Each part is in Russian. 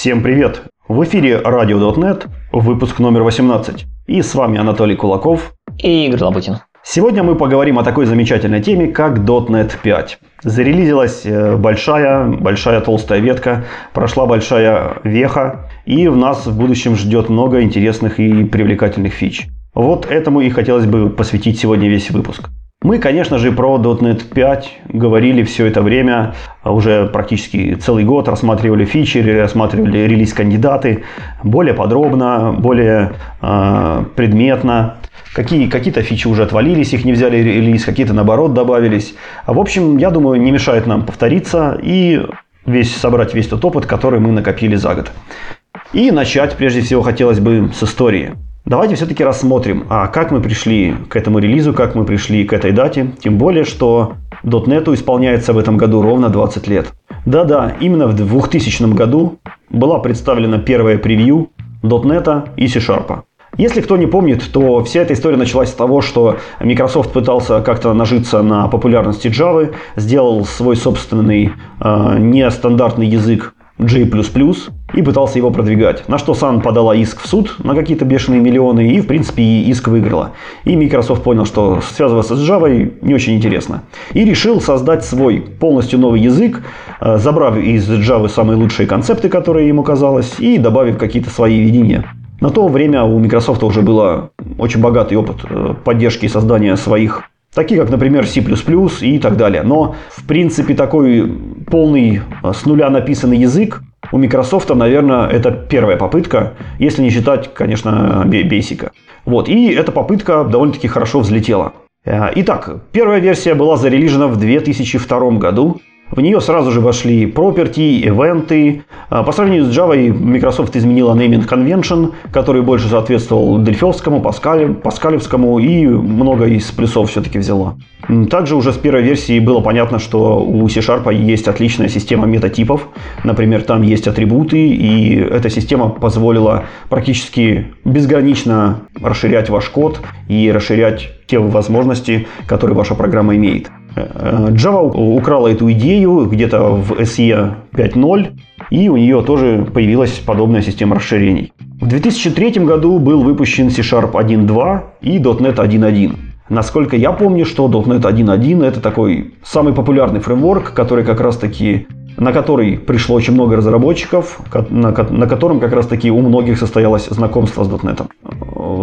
Всем привет! В эфире Radio.net, выпуск номер 18. И с вами Анатолий Кулаков и Игорь Лабутин. Сегодня мы поговорим о такой замечательной теме, как .NET 5. Зарелизилась э, большая, большая толстая ветка, прошла большая веха, и в нас в будущем ждет много интересных и привлекательных фич. Вот этому и хотелось бы посвятить сегодня весь выпуск. Мы, конечно же, про .NET 5 говорили все это время, уже практически целый год, рассматривали фичи, рассматривали релиз-кандидаты более подробно, более э, предметно. Какие, какие-то фичи уже отвалились, их не взяли релиз, какие-то наоборот добавились. А в общем, я думаю, не мешает нам повториться и весь, собрать весь тот опыт, который мы накопили за год. И начать, прежде всего, хотелось бы с истории. Давайте все-таки рассмотрим, а как мы пришли к этому релизу, как мы пришли к этой дате. Тем более, что .NET исполняется в этом году ровно 20 лет. Да-да, именно в 2000 году была представлена первая превью .NET и C-Sharp. Если кто не помнит, то вся эта история началась с того, что Microsoft пытался как-то нажиться на популярности Java, сделал свой собственный э, нестандартный язык J++ и пытался его продвигать. На что Sun подала иск в суд на какие-то бешеные миллионы и, в принципе, иск выиграла. И Microsoft понял, что связываться с Java не очень интересно. И решил создать свой полностью новый язык, э, забрав из Java самые лучшие концепты, которые ему казалось, и добавив какие-то свои видения. На то время у Microsoft уже был очень богатый опыт э, поддержки и создания своих такие как, например, C++ и так далее. Но, в принципе, такой полный э, с нуля написанный язык у Microsoft, наверное, это первая попытка, если не считать, конечно, Basic. Вот, и эта попытка довольно-таки хорошо взлетела. Э, итак, первая версия была зарелижена в 2002 году. В нее сразу же вошли property, ивенты. А, по сравнению с Java, Microsoft изменила naming convention, который больше соответствовал дельфовскому, паскале, паскалевскому и много из плюсов все-таки взяла. Также уже с первой версии было понятно, что у C-Sharp есть отличная система метатипов. Например, там есть атрибуты, и эта система позволила практически безгранично расширять ваш код и расширять те возможности, которые ваша программа имеет. Java украла эту идею где-то в SE 5.0, и у нее тоже появилась подобная система расширений. В 2003 году был выпущен C-Sharp 1.2 и .NET 1.1. Насколько я помню, что .NET 1.1 это такой самый популярный фреймворк, который как раз таки на который пришло очень много разработчиков, на, котором как раз таки у многих состоялось знакомство с .NET.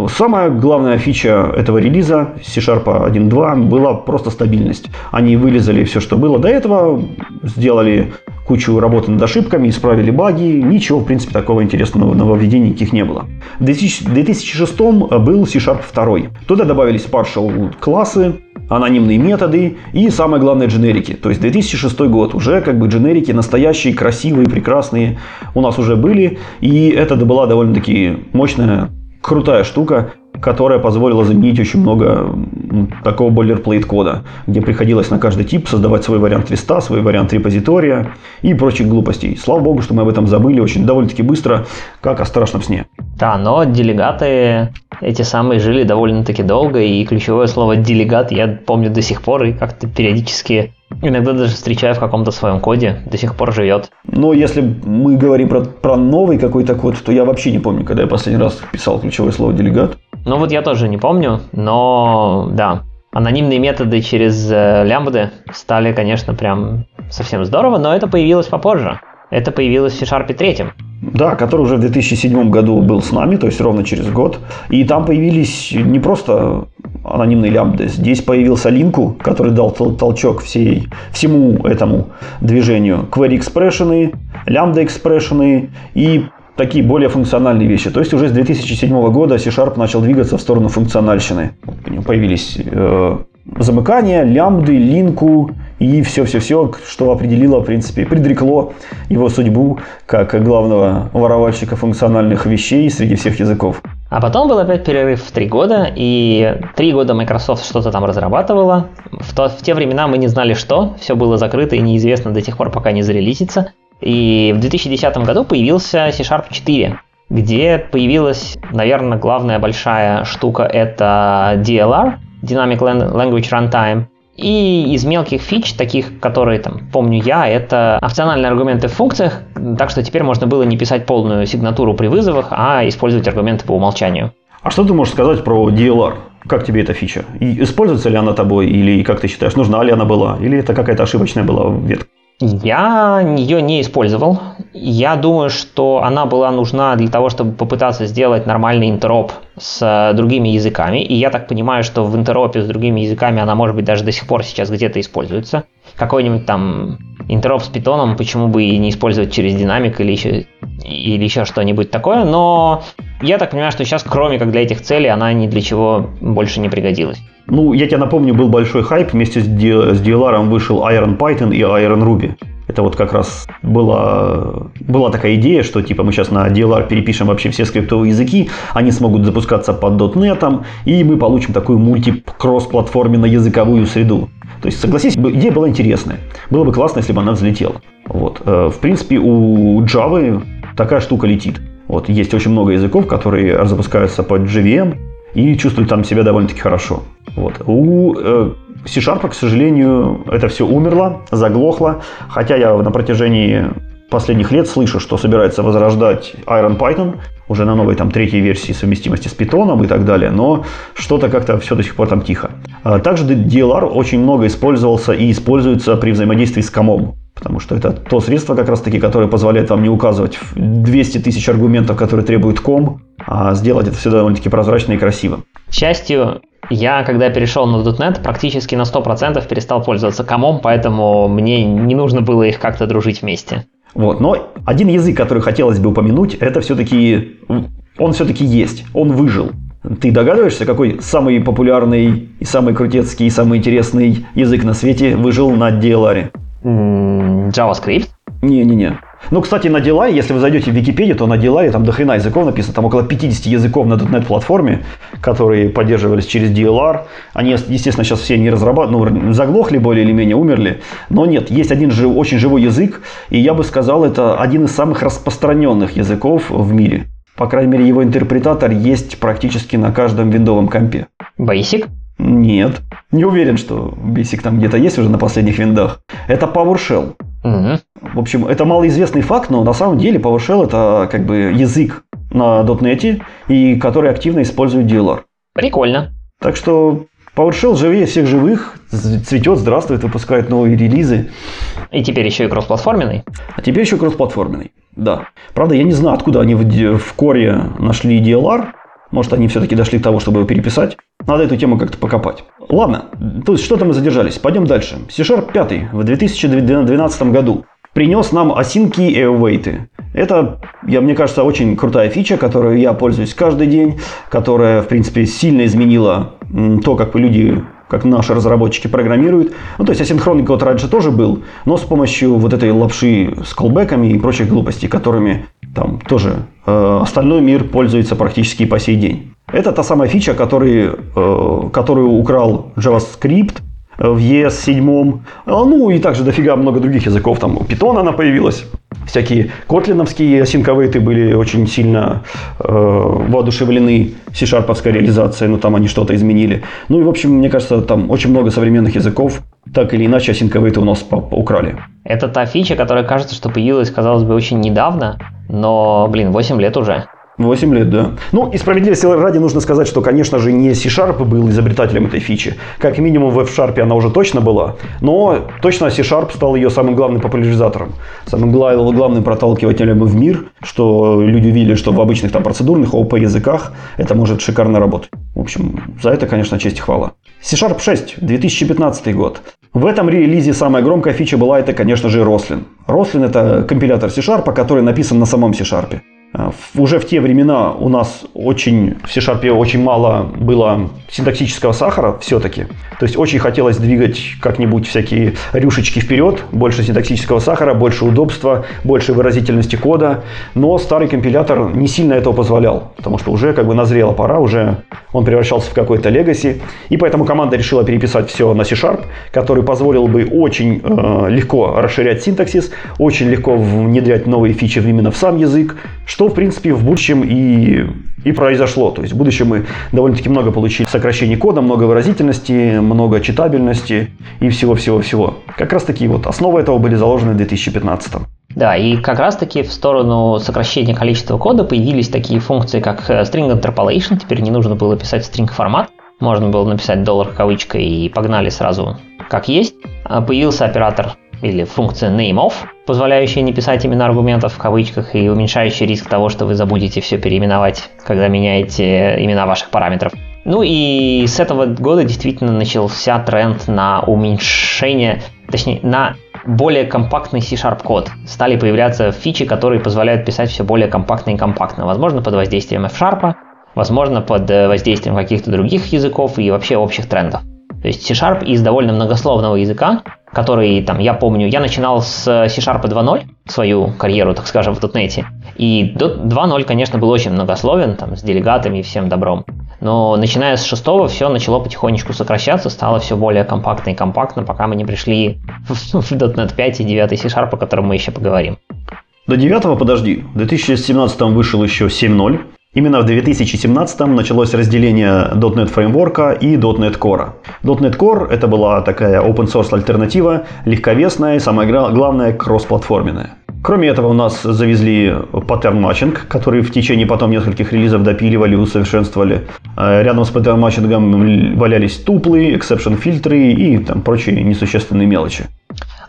Самая главная фича этого релиза C-Sharp 1.2 была просто стабильность. Они вылезали все, что было до этого, сделали кучу работы над ошибками, исправили баги. Ничего, в принципе, такого интересного нововведений никаких не было. В 2006 был C-Sharp 2. Туда добавились partial классы, анонимные методы и, самое главное, дженерики. То есть 2006 год. Уже как бы дженерики настоящие, красивые, прекрасные у нас уже были. И это была довольно-таки мощная, крутая штука которая позволила заменить очень много такого boilerplate кода, где приходилось на каждый тип создавать свой вариант листа, свой вариант репозитория и прочих глупостей. Слава богу, что мы об этом забыли очень довольно-таки быстро, как о страшном сне. Да, но делегаты эти самые жили довольно-таки долго, и ключевое слово «делегат» я помню до сих пор, и как-то периодически Иногда даже встречаю в каком-то своем коде, до сих пор живет. Но если мы говорим про, про новый какой-то код, то я вообще не помню, когда я последний раз писал ключевое слово делегат. Ну вот я тоже не помню, но да, анонимные методы через э, лямбды стали, конечно, прям совсем здорово, но это появилось попозже. Это появилось в C-Sharp 3. Да, который уже в 2007 году был с нами, то есть ровно через год. И там появились не просто анонимные лямбды. Здесь появился линку, который дал толчок всей, всему этому движению. Query expression, лямбда expression и такие более функциональные вещи. То есть уже с 2007 года C-Sharp начал двигаться в сторону функциональщины. Появились э, замыкания, лямбды, линку и все-все-все, что определило, в принципе, предрекло его судьбу как главного воровальщика функциональных вещей среди всех языков. А потом был опять перерыв в три года, и три года Microsoft что-то там разрабатывала. В, то, в те времена мы не знали, что, все было закрыто и неизвестно до тех пор, пока не зарелизится. И в 2010 году появился C-Sharp 4, где появилась, наверное, главная большая штука – это DLR, Dynamic Language Runtime. И из мелких фич, таких, которые там помню я, это опциональные аргументы в функциях, так что теперь можно было не писать полную сигнатуру при вызовах, а использовать аргументы по умолчанию. А что ты можешь сказать про DLR? Как тебе эта фича? И используется ли она тобой, или как ты считаешь, нужна ли она была, или это какая-то ошибочная была ветка? Я ее не использовал. Я думаю, что она была нужна для того, чтобы попытаться сделать нормальный интероп с э, другими языками. И я так понимаю, что в интеропе с другими языками она, может быть, даже до сих пор сейчас где-то используется. Какой-нибудь там интероп с питоном, почему бы и не использовать через динамик или еще, или еще что-нибудь такое. Но я так понимаю, что сейчас, кроме как для этих целей, она ни для чего больше не пригодилась. Ну, я тебе напомню, был большой хайп, вместе с DLR вышел Iron Python и Iron Ruby. Это вот как раз была, была такая идея, что типа мы сейчас на DLR перепишем вообще все скриптовые языки, они смогут запускаться под .NET, и мы получим такую мульти-кросс-платформенно-языковую среду. То есть, согласись, идея была интересная. Было бы классно, если бы она взлетела. Вот. Э, в принципе, у Java такая штука летит. Вот. Есть очень много языков, которые запускаются под JVM и чувствуют там себя довольно-таки хорошо. Вот. У э, C-Sharp, к сожалению, это все умерло, заглохло. Хотя я на протяжении последних лет слышу, что собирается возрождать Iron Python уже на новой там третьей версии совместимости с Python и так далее, но что-то как-то все до сих пор там тихо. А также DLR очень много использовался и используется при взаимодействии с комом. Потому что это то средство, как раз таки, которое позволяет вам не указывать 200 тысяч аргументов, которые требуют ком, а сделать это все довольно-таки прозрачно и красиво. К счастью, я, когда перешел на .NET, практически на 100% перестал пользоваться комом, поэтому мне не нужно было их как-то дружить вместе. Вот. Но один язык, который хотелось бы упомянуть, это все-таки... Он все-таки есть, он выжил. Ты догадываешься, какой самый популярный и самый крутецкий и самый интересный язык на свете выжил на DLR? JavaScript? Не-не-не. Ну, кстати, на Delay, если вы зайдете в Википедию, то на Delay там дохрена языков написано, там около 50 языков на .NET платформе, которые поддерживались через DLR. Они, естественно, сейчас все не разрабатывают, ну, заглохли более или менее, умерли. Но нет, есть один жив, очень живой язык, и я бы сказал, это один из самых распространенных языков в мире. По крайней мере, его интерпретатор есть практически на каждом виндовом компе. Basic? Нет. Не уверен, что Basic там где-то есть уже на последних виндах. Это PowerShell. Угу. В общем, это малоизвестный факт, но на самом деле PowerShell это как бы язык на .NET, и который активно использует DLR. Прикольно. Так что PowerShell живее всех живых, цветет, здравствует, выпускает новые релизы. И теперь еще и кроссплатформенный. А теперь еще кроссплатформенный, да. Правда, я не знаю, откуда они в, в коре нашли DLR, может, они все-таки дошли к тому, чтобы его переписать. Надо эту тему как-то покопать. Ладно, то есть что-то мы задержались. Пойдем дальше. C-Sharp 5 в 2012 году принес нам осинки и await. Это, я, мне кажется, очень крутая фича, которую я пользуюсь каждый день, которая, в принципе, сильно изменила то, как люди как наши разработчики программируют. Ну, то есть асинхронный код раньше тоже был, но с помощью вот этой лапши с колбеками и прочих глупостей, которыми там тоже э, остальной мир пользуется практически по сей день. Это та самая фича, который, э, которую украл JavaScript в ES7. А, ну и также дофига много других языков. Там у Python она появилась. Всякие котлиновские асинковейты были очень сильно э, воодушевлены C-шарповской реализацией, но там они что-то изменили. Ну и, в общем, мне кажется, там очень много современных языков так или иначе асинковейты у нас украли. Это та фича, которая кажется, что появилась, казалось бы, очень недавно, но, блин, 8 лет уже. 8 лет, да. Ну, и справедливости ради нужно сказать, что, конечно же, не C-Sharp был изобретателем этой фичи. Как минимум в F-Sharp она уже точно была, но точно C-Sharp стал ее самым главным популяризатором, самым главным проталкивателем в мир, что люди видели, что в обычных там процедурных ОП языках это может шикарно работать. В общем, за это, конечно, честь и хвала. C-Sharp 6, 2015 год. В этом релизе самая громкая фича была это, конечно же, Roslyn. Roslyn это компилятор C-Sharp, который написан на самом C-Sharp. Э, уже в те времена у нас очень, в C-Sharp очень мало было синтаксического сахара все-таки. То есть очень хотелось двигать как-нибудь всякие рюшечки вперед, больше синтаксического сахара, больше удобства, больше выразительности кода. Но старый компилятор не сильно этого позволял, потому что уже как бы назрела пора, уже он превращался в какой-то легаси. И поэтому команда решила переписать все на C-Sharp, который позволил бы очень э, легко расширять синтаксис, очень легко внедрять новые фичи именно в сам язык, что, в принципе, в будущем и, и произошло. То есть в будущем мы довольно-таки много получили сокращений кода, много выразительности, много читабельности и всего-всего-всего. Как раз таки вот основы этого были заложены в 2015 да, и как раз-таки в сторону сокращения количества кода появились такие функции, как э, string interpolation. Теперь не нужно было писать string формат. Можно было написать доллар кавычкой и погнали сразу как есть. А появился оператор или функция nameOf, позволяющая не писать имена аргументов в кавычках и уменьшающий риск того, что вы забудете все переименовать, когда меняете имена ваших параметров. Ну и с этого года действительно начался тренд на уменьшение, точнее, на более компактный C-Sharp код. Стали появляться фичи, которые позволяют писать все более компактно и компактно. Возможно, под воздействием F-Sharp, возможно, под э, воздействием каких-то других языков и вообще общих трендов. То есть C-Sharp из довольно многословного языка, который, там, я помню, я начинал с C-Sharp 2.0 свою карьеру, так скажем, в .NET, и 2.0, конечно, был очень многословен, там, с делегатами и всем добром. Но начиная с шестого все начало потихонечку сокращаться, стало все более компактно и компактно, пока мы не пришли в .NET 5 и 9 C-Sharp, о котором мы еще поговорим. До 9 подожди. В 2017 вышел еще 7.0. Именно в 2017 началось разделение .NET фреймворка и .NET Core. .NET Core это была такая open source альтернатива, легковесная и самое главное кроссплатформенная. Кроме этого у нас завезли pattern matching, который в течение потом нескольких релизов допиливали, усовершенствовали. Э, рядом с pattern matching ом валялись tuple ы, exception фильтры и там прочие несущественные мелочи.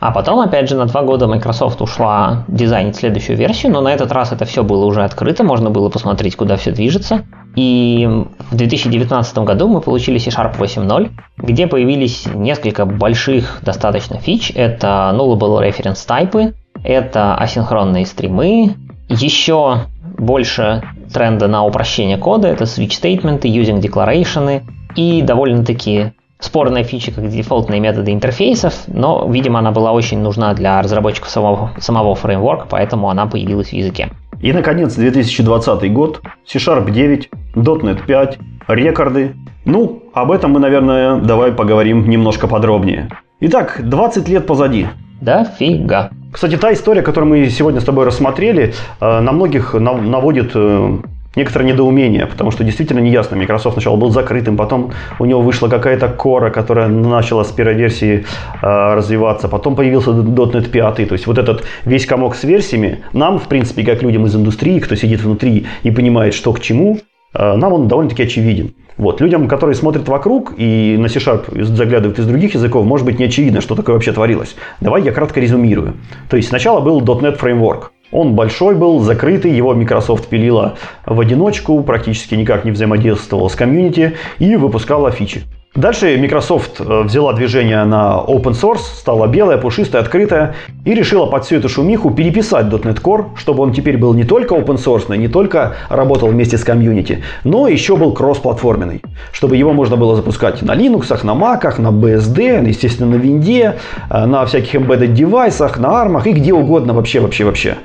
А потом, опять же, на два года Microsoft ушла дизайнить следующую версию, но на этот раз это все было уже открыто, можно было посмотреть, куда все движется. И в 2019 году мы получили C-Sharp 8.0, где появились несколько больших достаточно фич. Это nullable reference type, это асинхронные стримы, еще больше тренда на упрощение кода, это switch statement, using declaration и довольно-таки спорная фича, как дефолтные методы интерфейсов, но, видимо, она была очень нужна для разработчиков самого, самого фреймворка, поэтому она появилась в языке. И, наконец, 2020 год, C-Sharp 9, .NET 5, рекорды. Ну, об этом мы, наверное, давай поговорим немножко подробнее. Итак, 20 лет позади. Да, фига. Кстати, та история, которую мы сегодня с тобой рассмотрели, э, на многих наводит э, некоторое недоумение, потому что действительно неясно. Microsoft сначала был закрытым, потом у него вышла какая-то кора, которая начала с первой версии э, развиваться, потом появился .NET 5, то есть вот этот весь комок с версиями, нам, в принципе, как людям из индустрии, кто сидит внутри и понимает, что к чему, э, нам он довольно-таки очевиден. Вот. Людям, которые смотрят вокруг и на C-Sharp заглядывают из других языков, может быть не очевидно, что такое вообще творилось. Давай я кратко резюмирую. То есть сначала был .NET Framework. Он большой был, закрытый, его Microsoft пилила в одиночку, практически никак не взаимодействовала с комьюнити и выпускала фичи. Дальше Microsoft э, взяла движение на open source, стала белая, пушистая, открытая и решила под всю эту шумиху переписать .NET Core, чтобы он теперь был не только open source, не только работал вместе с комьюнити, но еще был кросс-платформенный, чтобы его можно было запускать на Linux, на Mac, на BSD, естественно, на Винде, э, на всяких embedded девайсах, на ARM и где угодно вообще, вообще, вообще.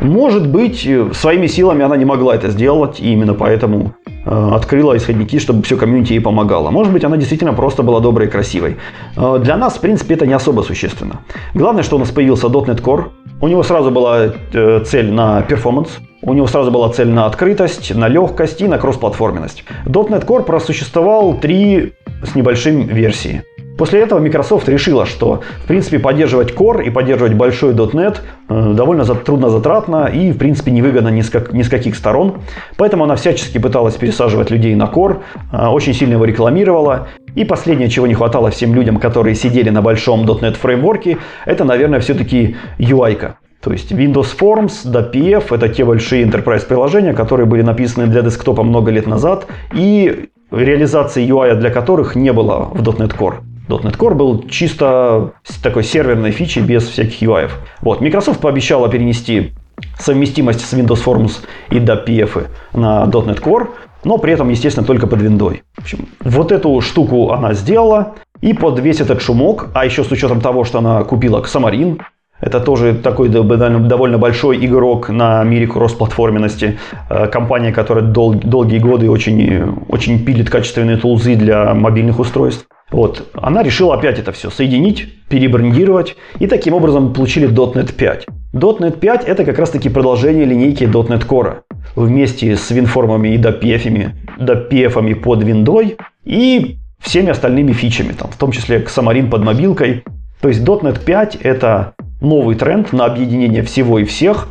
Может быть, э, своими силами она не могла это сделать, и именно поэтому открыла исходники, чтобы все комьюнити ей помогало. Может быть, она действительно действительно просто была доброй и красивой. Э, для нас, в принципе, это не особо существенно. Главное, что у нас появился .NET Core. У него сразу была э, цель на performance, у него сразу была цель на открытость, на легкость и на кроссплатформенность. .NET Core просуществовал три с небольшим версии. После этого Microsoft решила, что в принципе поддерживать Core и поддерживать большой .NET э, довольно трудно затратно и в принципе невыгодно ни с, как, ни с каких сторон. Поэтому она всячески пыталась пересаживать людей на Core, очень сильно его рекламировала и последнее, чего не хватало всем людям, которые сидели на большом .NET фреймворке, это, наверное, все-таки UI. -ка. То есть Windows Forms, DPF – это те большие enterprise приложения, которые были написаны для десктопа много лет назад, и реализации UI для которых не было в .NET Core. .NET Core был чисто такой серверной фичей без всяких UI. Вот. Microsoft пообещала перенести совместимость с Windows Forms и DPF на .NET Core, но при этом, естественно, только под виндой. В общем, вот эту штуку она сделала, и под весь этот шумок, а еще с учетом того, что она купила Xamarin, это тоже такой довольно большой игрок на мире кроссплатформенности. Э, компания, которая дол- долгие годы очень, очень пилит качественные тулзы для мобильных устройств. Вот, она решила опять это все соединить, перебрендировать, и таким образом получили .NET 5. .NET 5 это как раз таки продолжение линейки .NET Core вместе с винформами и допефами, допефами под виндой и всеми остальными фичами, там, в том числе Xamarin под мобилкой. То есть .NET 5 это новый тренд на объединение всего и всех.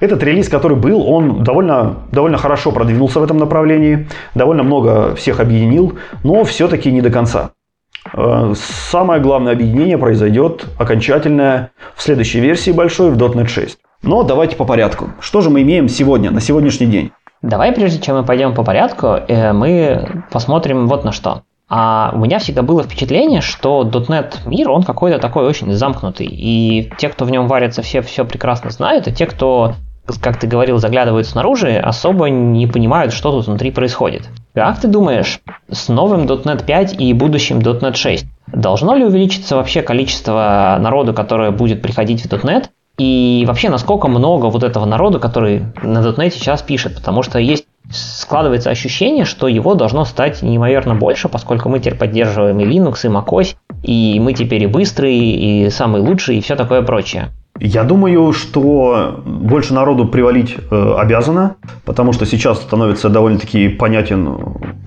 Этот релиз, который был, он довольно, довольно хорошо продвинулся в этом направлении, довольно много всех объединил, но все-таки не до конца. Э, самое главное объединение произойдет окончательное в следующей версии большой в .NET 6. Но давайте по порядку. Что же мы имеем сегодня, на сегодняшний день? Давай, прежде чем мы пойдем по порядку, э, мы посмотрим вот на что. А у меня всегда было впечатление, что .NET мир, он какой-то такой очень замкнутый. И те, кто в нем варятся, все все прекрасно знают, и те, кто, как ты говорил, заглядывают снаружи, особо не понимают, что тут внутри происходит. Как ты думаешь, с новым .NET 5 и будущим .NET 6 должно ли увеличиться вообще количество народу, которое будет приходить в .NET? И вообще, насколько много вот этого народу, который на .NET сейчас пишет? Потому что есть складывается ощущение, что его должно стать неимоверно больше, поскольку мы теперь поддерживаем и Linux, и macOS, и мы теперь и быстрые, и самые лучшие, и все такое прочее. Я думаю, что больше народу привалить э, обязано, потому что сейчас становится довольно-таки понятен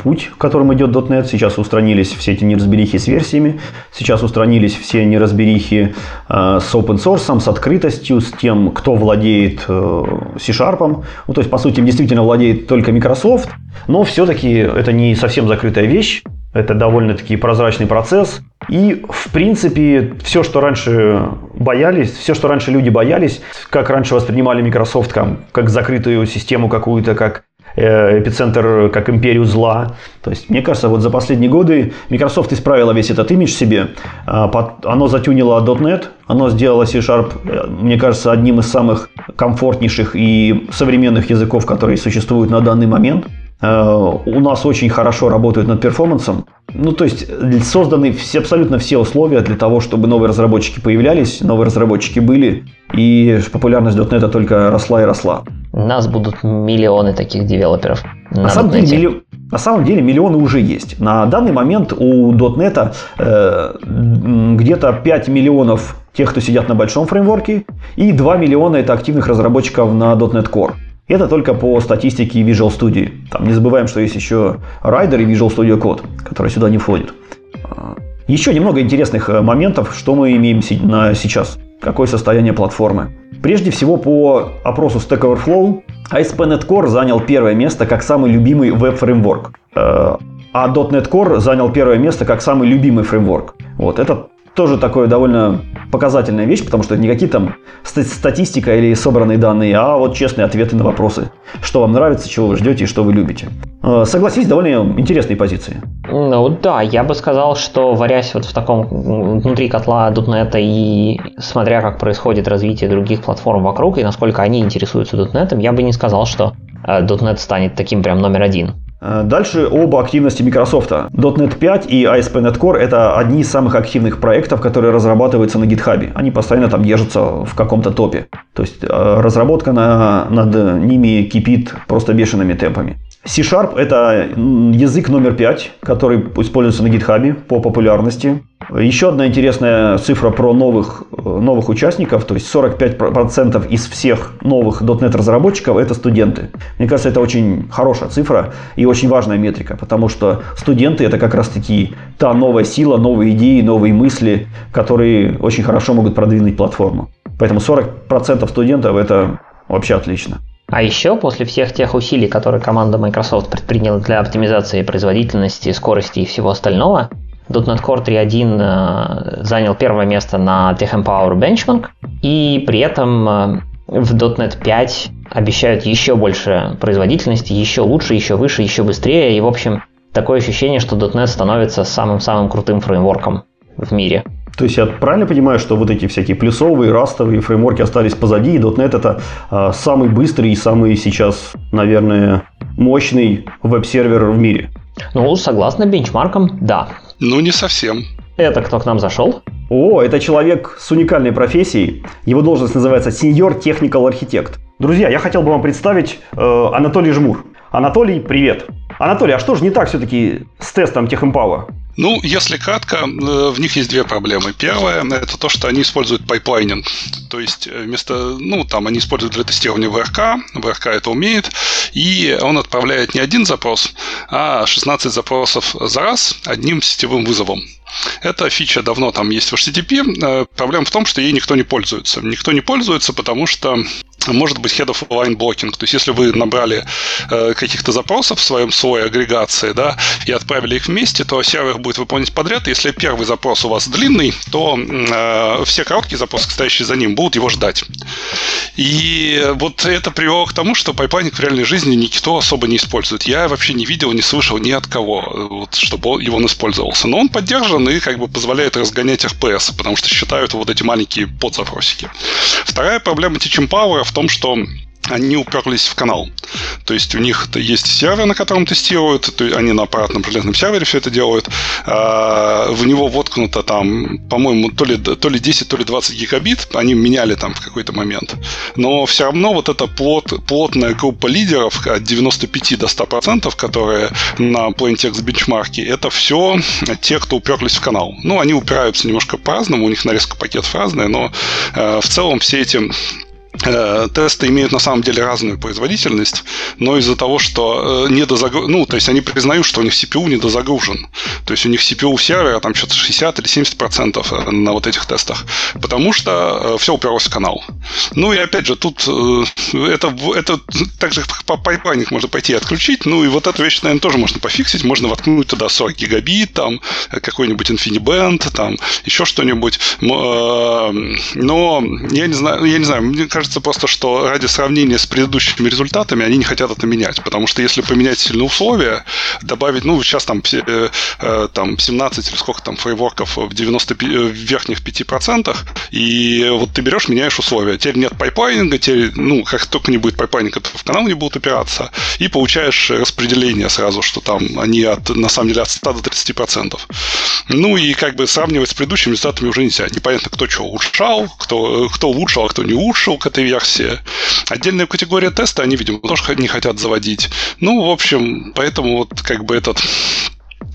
путь, которым идет .NET. Сейчас устранились все эти неразберихи с версиями, сейчас устранились все неразберихи э, с open source, с открытостью, с тем, кто владеет э, C-Sharp. Ну, то есть, по сути, действительно владеет только Microsoft, но все-таки это не совсем закрытая вещь. Это довольно-таки прозрачный процесс. И, в принципе, все, что раньше боялись, все, что раньше люди боялись, как раньше воспринимали Microsoft как, как закрытую систему какую-то, как э, эпицентр, как империю зла. То есть, мне кажется, вот за последние годы Microsoft исправила весь этот имидж себе. А, оно затюнило .NET, оно сделало C-Sharp, э, мне кажется, одним из самых комфортнейших и современных языков, которые существуют на данный момент. Э, у нас очень хорошо работают над перформансом. Ну, то есть созданы все, абсолютно все условия для того, чтобы новые разработчики появлялись, новые разработчики были, и популярность .NET только росла и росла. У нас будут миллионы таких девелоперов. На, на, самом, деле, милли... на самом деле миллионы уже есть. На данный момент у .NET э, где-то 5 миллионов тех, кто сидят на большом фреймворке, и 2 миллиона это активных разработчиков на .NET Core. Это только по статистике Visual Studio. Там не забываем, что есть еще Rider и Visual Studio Code, которые сюда не входят. А, еще немного интересных э, моментов, что мы имеем на сейчас. Какое состояние платформы. Прежде всего, по опросу Stack Overflow, ASP.NET Core занял первое место как самый любимый веб-фреймворк. Э, а .NET Core занял первое место как самый любимый фреймворк. Вот, это тоже такое довольно показательная вещь, потому что это не какие там статистика или собранные данные, а вот честные ответы на вопросы. Что вам нравится, чего вы ждете и что вы любите. Э, согласись, довольно интересные позиции. Ну да, я бы сказал, что варясь вот в таком внутри котла .NET и смотря как происходит развитие других платформ вокруг и насколько они интересуются .NET, я бы не сказал, что э, .NET станет таким прям номер один. Э, дальше об активности Microsoft. .NET 5 и ASP.NET Core – это одни из самых активных проектов, которые разрабатываются на GitHub. Они постоянно там держатся в каком-то топе. То есть э, разработка на, над ними кипит просто бешеными темпами. C-Sharp – это язык номер 5, который используется на GitHub по популярности. Еще одна интересная цифра про новых, новых участников, то есть 45% из всех новых .NET разработчиков это студенты. Мне кажется, это очень хорошая цифра и очень важная метрика, потому что студенты это как раз таки та новая сила, новые идеи, новые мысли, которые очень хорошо могут продвинуть платформу. Поэтому 40% студентов это вообще отлично. А еще после всех тех усилий, которые команда Microsoft предприняла для оптимизации производительности, скорости и всего остального, .NET Core 3.1 э, занял первое место на Tech Empower Benchmark, и при этом э, в .NET 5 обещают еще больше производительности, еще лучше, еще выше, еще быстрее, и в общем такое ощущение, что .NET становится самым-самым крутым фреймворком в мире. То есть я правильно понимаю, что вот эти всякие плюсовые, растовые фреймворки остались позади, и .NET это э, самый быстрый и самый сейчас, наверное, мощный веб-сервер в мире? Ну, согласно бенчмаркам, да. Ну, не совсем. Это кто к нам зашел? О, это человек с уникальной профессией. Его должность называется Senior Technical Architect. Друзья, я хотел бы вам представить э, Анатолий Жмур. Анатолий, привет. Анатолий, а что же не так все-таки с тестом TechEmpower? Ну, если кратко, э, в них есть две проблемы. Первая – это то, что они используют pipelining. То есть, э, вместо, ну, там, они используют для тестирования wrk, wrk это умеет, и он отправляет не один запрос, а 16 запросов за раз одним сетевым вызовом. Эта фича давно там есть в HTTP. Э, проблема в том, что ей никто не пользуется. Никто не пользуется, потому что может быть head of line blocking. То есть, если вы набрали э, каких-то запросов в своем слое агрегации, да, и отправили их вместе, то сервер будет выполнять подряд. Если первый запрос у вас длинный, то э, все короткие запросы, стоящие за ним, будут его ждать. И вот это привело к тому, что pipelining в реальной жизни никто особо не использует. Я вообще не видел, не слышал ни от кого, вот, чтобы его он использовался. Но он поддержан и как бы позволяет разгонять RPS, потому что считают вот эти маленькие подзапросики. Вторая проблема Teaching Power в том, что они уперлись в канал. То есть у них есть сервер, на котором тестируют, то есть они на аппаратном железном сервере все это делают. А, в него воткнуто там, по-моему, то ли, то ли 10, то ли 20 гигабит. Они меняли там в какой-то момент. Но все равно вот эта плот, плотная группа лидеров от 95 до 100%, которые на PlainText бенчмарке, это все те, кто уперлись в канал. Ну, они упираются немножко по-разному, у них нарезка пакетов разная, но э, в целом все эти тесты имеют на самом деле разную производительность, но из-за того, что э, недозагруж... ну, то есть они признают, что у них CPU недозагружен. То есть у них CPU сервера там что-то 60 или 70 процентов э, на вот этих тестах, потому что все уперлось в канал. Ну и опять же, тут это, это так же по pipelining можно пойти и отключить, ну и вот эту вещь, наверное, тоже можно пофиксить, можно воткнуть туда 40 гигабит, там какой-нибудь InfiniBand, там еще что-нибудь, но я не знаю, я не знаю, мне кажется, кажется просто, что ради сравнения с предыдущими результатами они не хотят это менять. Потому что если поменять сильные условия, добавить, ну, сейчас там, э, э, там 17 или сколько там фреймворков в 90 в верхних 5%, и вот ты берешь, меняешь условия. Теперь нет pipelining а, теперь, ну, как только не будет pipelining а, то в канал не будут упираться, и получаешь распределение сразу, что там они от, на самом деле от 100 до 30%. Ну, и как бы сравнивать с предыдущими результатами уже нельзя. Непонятно, кто что улучшал, кто, кто улучшил, а кто не улучшил к этой версии. Отдельная категория теста они, видимо, тоже не хотят заводить. Ну, в общем, поэтому вот как бы этот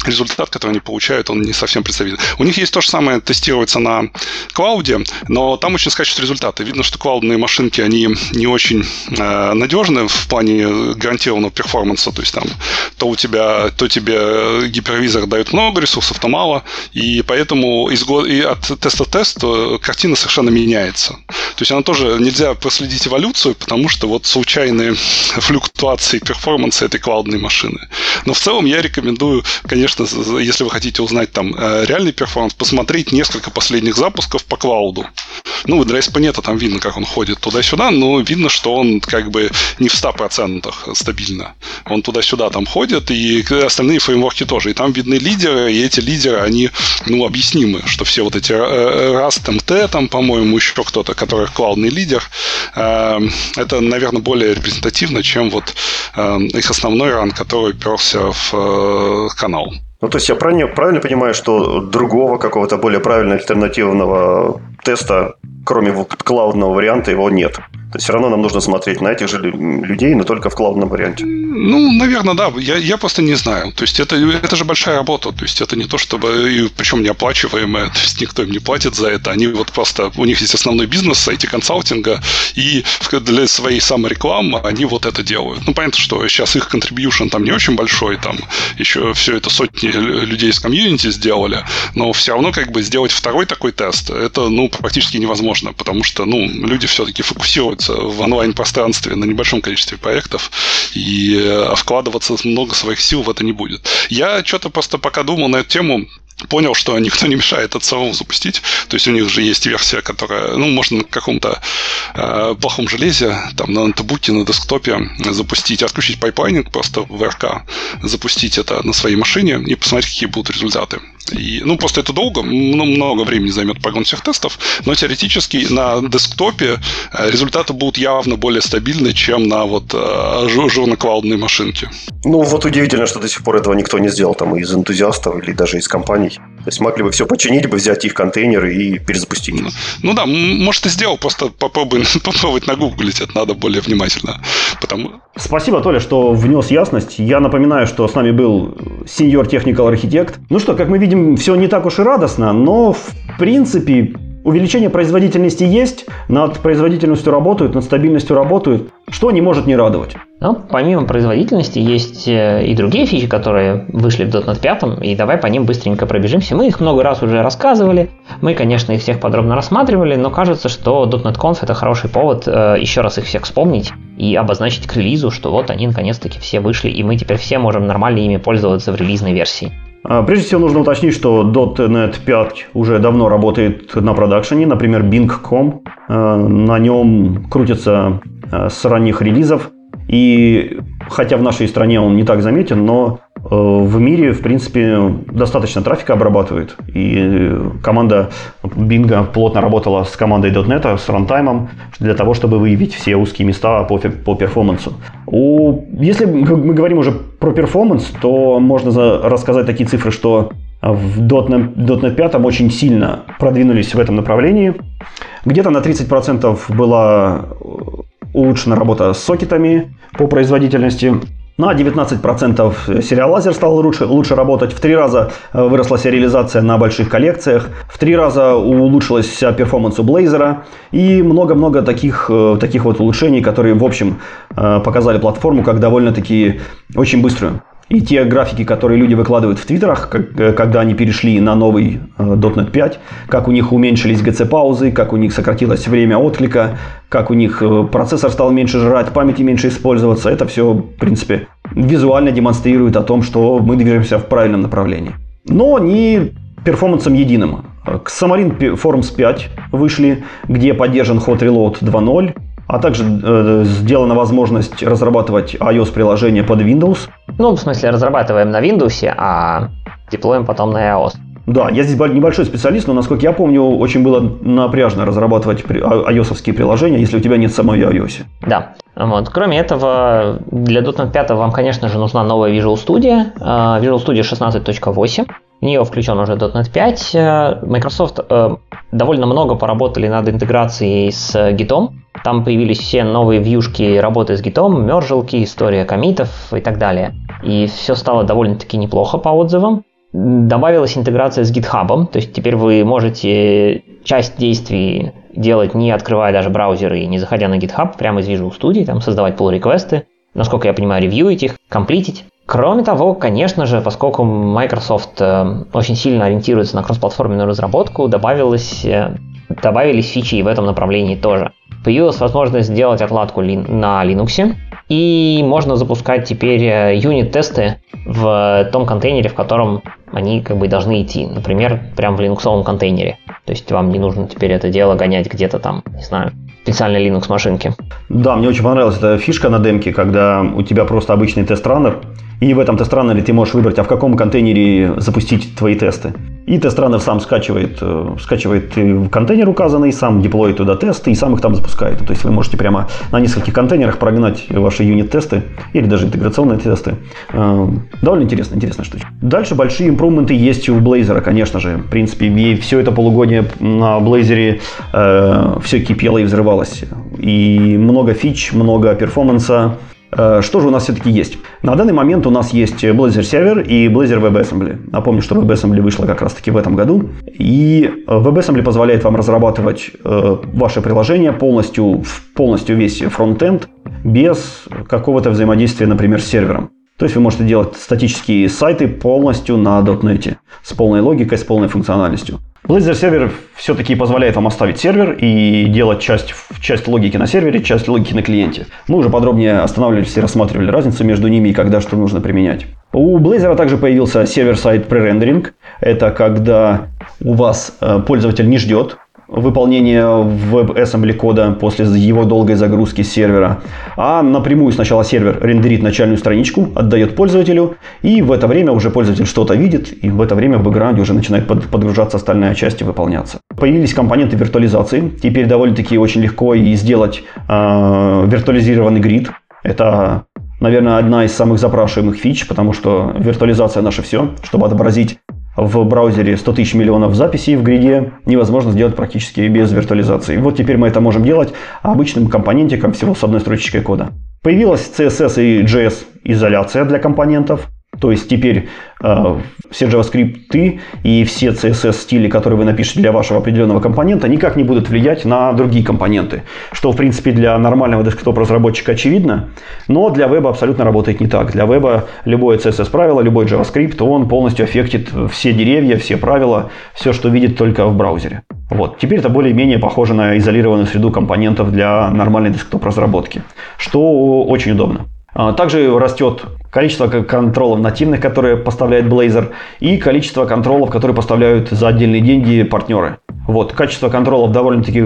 результат, который они получают, он не совсем представителен. У них есть то же самое, тестируется на клауде, но там очень скачут результаты. Видно, что клаудные машинки, они не очень э, надежны в плане гарантированного перформанса. То есть там то у тебя, то тебе гипервизор дает много ресурсов, то мало. И поэтому из, и от теста тест э, картина совершенно меняется. То есть она тоже нельзя проследить эволюцию, потому что вот случайные флюктуации перформанса этой клаудной машины. Но в целом я рекомендую, конечно, конечно, если вы хотите узнать там э, реальный перформанс, посмотреть несколько последних запусков по клауду. Ну, для ASP.NET там видно, как он ходит туда-сюда, но видно, что он как бы не в 100% стабильно. Он туда-сюда там ходит, и остальные фреймворки тоже. И там видны лидеры, и эти лидеры, они, ну, объяснимы, что все вот эти э, Rust MT, там, по-моему, еще кто-то, который клаудный лидер, э, это, наверное, более репрезентативно, чем вот их основной ран, который перся в канал. Ну, то есть я правильно, правильно понимаю, что другого какого-то более правильного альтернативного теста, кроме вот клаудного варианта, его нет? То есть все равно нам нужно смотреть на этих же людей, но только в клаудном варианте. Ну, наверное, да. Я, я просто не знаю. То есть это, это же большая работа. То есть это не то, чтобы... Причем неоплачиваемая. То есть никто им не платит за это. Они вот просто... У них есть основной бизнес IT-консалтинга. И для своей саморекламы они вот это делают. Ну, понятно, что сейчас их contribution там не очень большой. Там еще все это сотни людей из комьюнити сделали. Но все равно как бы сделать второй такой тест, это, ну, практически невозможно. Потому что, ну, люди все-таки фокусируются находится в онлайн-пространстве на небольшом количестве проектов, и э, вкладываться много своих сил в это не будет. Я что-то просто пока думал на эту тему, понял, что никто не мешает это самому запустить. То есть у них же есть версия, которая, ну, можно на каком-то э, плохом железе, там, на ноутбуке, на десктопе запустить, отключить pipelining просто в wrk, запустить это на своей машине и посмотреть, какие будут результаты. И, ну, просто это долго, ну, много времени займет прогон всех тестов, но теоретически на десктопе э, результаты будут явно более стабильны, чем на вот э, Azure cloud ной машинке. Ну, вот удивительно, что до сих пор этого никто не сделал там из энтузиастов или даже из компаний. То есть могли бы все починить бы, взять их контейнеры и перезапустить. Ну, ну да, может и сделал, просто попробуй, попробовать нагуглить, это надо более внимательно. Потому... Спасибо, Толя, что внес ясность. Я напоминаю, что с нами был сеньор техникал архитект. Ну что, как мы видим, все не так уж и радостно, но в принципе Увеличение производительности есть, над производительностью работают, над стабильностью работают. Что не может не радовать? Ну, помимо производительности есть э, и другие фичи, которые вышли в .NET 5, и давай по ним быстренько пробежимся. Мы их много раз уже рассказывали, мы, конечно, их всех подробно рассматривали, но кажется, что .NET Conf это хороший повод э, еще раз их всех вспомнить и обозначить к релизу, что вот они наконец-таки все вышли, и мы теперь все можем нормально ими пользоваться в релизной версии. А, прежде всего нужно уточнить, что .NET 5 уже давно работает на продакшене, например, Bing.com. А, на нем крутится а, с ранних релизов. И хотя в нашей стране он не так заметен, но Э, в мире, в принципе, достаточно трафика обрабатывает. И команда Bing плотно работала с командой .NET, с рантаймом, для того, чтобы выявить все узкие места по, по перформансу. У, если мы говорим уже про перформанс, то можно рассказать такие цифры, что в .NET, .NET 5 очень сильно продвинулись в этом направлении. Где-то на 30% была улучшена работа с сокетами по производительности. На 19% сериалайзер стал лучше, лучше работать, в три раза э, выросла сериализация на больших коллекциях, в три раза улучшилась перформанс у Blazor и много-много таких, э, таких вот улучшений, которые в общем э, показали платформу как довольно-таки очень быструю. И те графики, которые люди выкладывают в твиттерах, э, когда они перешли на новый э, .NET 5, как у них уменьшились GC-паузы, как у них сократилось время отклика, как у них э, процессор стал меньше жрать, памяти меньше использоваться, это все, в принципе, визуально демонстрирует о том, что мы движемся в правильном направлении. Но не перформансом единым. К Xamarin Forms 5 вышли, где поддержан Hot Reload 2.0, а также э, сделана возможность разрабатывать iOS-приложение под Windows. Ну, в смысле, разрабатываем на Windows, а деплоим потом на iOS. Да, я здесь небольшой специалист, но, насколько я помню, очень было напряжно разрабатывать ios приложения, если у тебя нет самой iOS. Да. Вот. Кроме этого, для .NET 5 вам, конечно же, нужна новая Visual Studio. А, Visual Studio 16.8. В нее включен уже .NET 5. Microsoft э, довольно много поработали над интеграцией с Git. Там появились все новые вьюшки работы с Git, мержелки, история комитов и так далее. И все стало довольно-таки неплохо по отзывам. Добавилась интеграция с GitHub, то есть теперь вы можете часть действий делать не открывая даже браузеры и не заходя на GitHub, прямо из Visual Studio, там создавать pull реквесты насколько я понимаю, ревьюить их, комплитить. Кроме того, конечно же, поскольку Microsoft э, очень сильно ориентируется на кроссплатформенную разработку, добавилось, э, добавились фичи и в этом направлении тоже. Появилась возможность сделать отладку на Linux, и можно запускать теперь э, юнит-тесты в том контейнере, в котором они как бы должны идти. Например, прямо в линуксовом контейнере. То есть вам не нужно теперь это дело гонять где-то там, не знаю, специальной Linux машинки. Да, мне очень понравилась эта фишка на демке, когда у тебя просто обычный тест-раннер, и в этом тест-раннере ты можешь выбрать, а в каком контейнере запустить твои тесты. И тест-раннер сам скачивает, э, скачивает контейнер указанный, сам деплоит туда тесты и сам их там запускает. То есть вы можете прямо на нескольких контейнерах прогнать ваши юнит-тесты или даже интеграционные тесты. Э, довольно интересно, интересная штука. Дальше большие импрувменты есть у Blazor, конечно же. В принципе, все это полугодие на Blazor э, все кипело и взрывалось. И много фич, много перформанса. Э, что же у нас все-таки есть? На данный момент у нас есть Blazor сервер и Blazor WebAssembly. Напомню, что WebAssembly вышла как раз-таки в этом году. И WebAssembly позволяет вам разрабатывать э, ваше приложение полностью, полностью весь фронтенд без какого-то взаимодействия, например, с сервером. То есть вы можете делать статические сайты полностью на .NET с полной логикой, с полной функциональностью. Blazor сервер все-таки позволяет вам оставить сервер и делать часть, часть логики на сервере, часть логики на клиенте. Мы уже подробнее останавливались и рассматривали разницу между ними и когда что нужно применять. У Blazor также появился сервер-сайт пререндеринг. Это когда у вас э, пользователь не ждет выполнение WebAssembly кода после его долгой загрузки сервера, а напрямую сначала сервер рендерит начальную страничку, отдает пользователю, и в это время уже пользователь что-то видит, и в это время в бэкграунде уже начинает подгружаться остальная часть и выполняться. Появились компоненты виртуализации. Теперь довольно-таки очень легко и сделать э, виртуализированный грид. Это наверное, одна из самых запрашиваемых фич, потому что виртуализация наше все, чтобы отобразить в браузере 100 тысяч миллионов записей в гриде невозможно сделать практически без виртуализации. Вот теперь мы это можем делать обычным компонентиком всего с одной строчечкой кода. Появилась CSS и JS изоляция для компонентов. То есть теперь э, все JavaScript и все CSS стили, которые вы напишете для вашего определенного компонента, никак не будут влиять на другие компоненты. Что, в принципе, для нормального десктоп-разработчика очевидно, но для веба абсолютно работает не так. Для веба любое CSS-правило, любой JavaScript, он полностью аффектит все деревья, все правила, все, что видит только в браузере. Вот. Теперь это более-менее похоже на изолированную среду компонентов для нормальной десктоп-разработки, что очень удобно. А, также растет количество контролов нативных, которые поставляет Blazor, и количество контролов, которые поставляют за отдельные деньги партнеры. Вот, качество контролов довольно-таки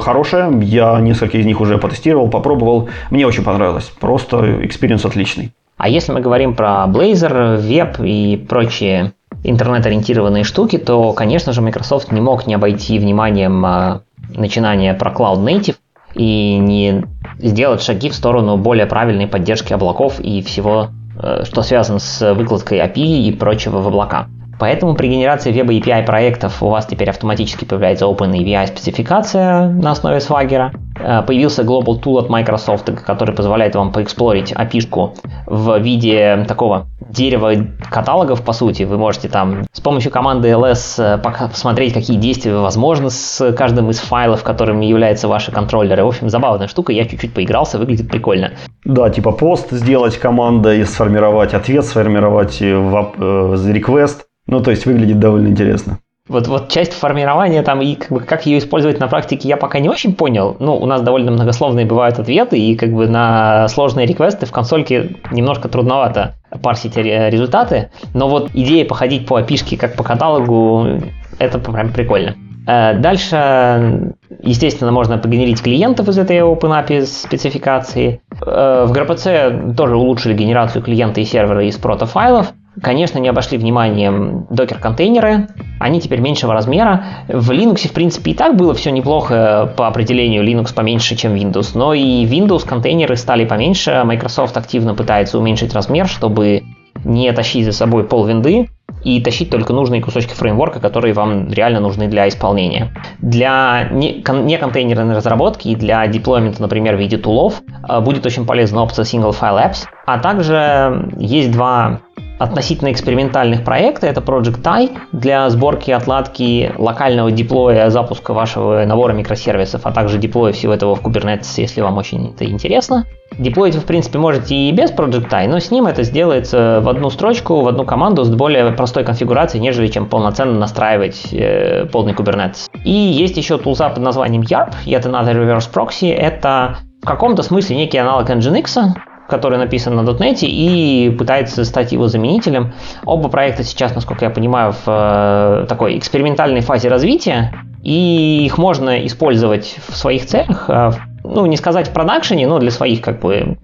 хорошее. Я несколько из них уже потестировал, попробовал. Мне очень понравилось. Просто experience отличный. А если мы говорим про Blazor, веб и прочие интернет-ориентированные штуки, то, конечно же, Microsoft не мог не обойти вниманием а, начинания про Cloud Native и не сделать шаги в сторону более правильной поддержки облаков и всего, э, что связано с выкладкой API и прочего в облака. Поэтому при генерации веб API проектов у вас теперь автоматически появляется Open API спецификация на основе Swagger. Э, появился Global Tool от Microsoft, который позволяет вам поэксплорить API в виде такого дерева каталогов, по сути. Вы можете там с помощью команды ls э, посмотреть, какие действия возможны с каждым из файлов, которыми являются ваши контроллеры. В общем, забавная штука, я чуть-чуть поигрался, выглядит прикольно. Да, типа пост сделать командой, сформировать ответ, сформировать э, request. Ну, то есть выглядит довольно интересно. Вот, вот часть формирования там и как, бы, как ее использовать на практике я пока не очень понял. Ну, у нас довольно многословные бывают ответы, и как бы на сложные реквесты в консольке немножко трудновато парсить результаты. Но вот идея походить по API как по каталогу, это прям прикольно. Э, дальше, естественно, можно погенерить клиентов из этой OpenAPI спецификации. Э, в gRPC тоже улучшили генерацию клиента и сервера из протофайлов. Конечно, не обошли вниманием докер-контейнеры. Они теперь меньшего размера. В Linux, в принципе, и так было все неплохо по определению. Linux поменьше, чем Windows. Но и Windows контейнеры стали поменьше. Microsoft активно пытается уменьшить размер, чтобы не тащить за собой пол винды и тащить только нужные кусочки фреймворка, которые вам реально нужны для исполнения. Для неконтейнерной разработки и для деплоймента, например, в виде тулов, э, будет очень полезна опция Single File Apps. А также есть два относительно экспериментальных проекта. Это Project TIE для сборки, отладки локального деплоя, запуска вашего набора микросервисов, а также деплоя всего этого в Kubernetes, если вам очень это интересно. Деплоить вы, в принципе, можете и без Project TIE, но с ним это сделается в одну строчку, в одну команду с более простой конфигурацией, нежели чем полноценно настраивать э, полный Kubernetes. И есть еще тулза под названием YARP, Yet Another Reverse Proxy. Это в каком-то смысле некий аналог Nginx, который написан на .NET и пытается стать его заменителем. Оба проекта сейчас, насколько я понимаю, в э, такой экспериментальной фазе развития, и их можно использовать в своих целях, э, ну, не сказать в продакшене, но для своих как бы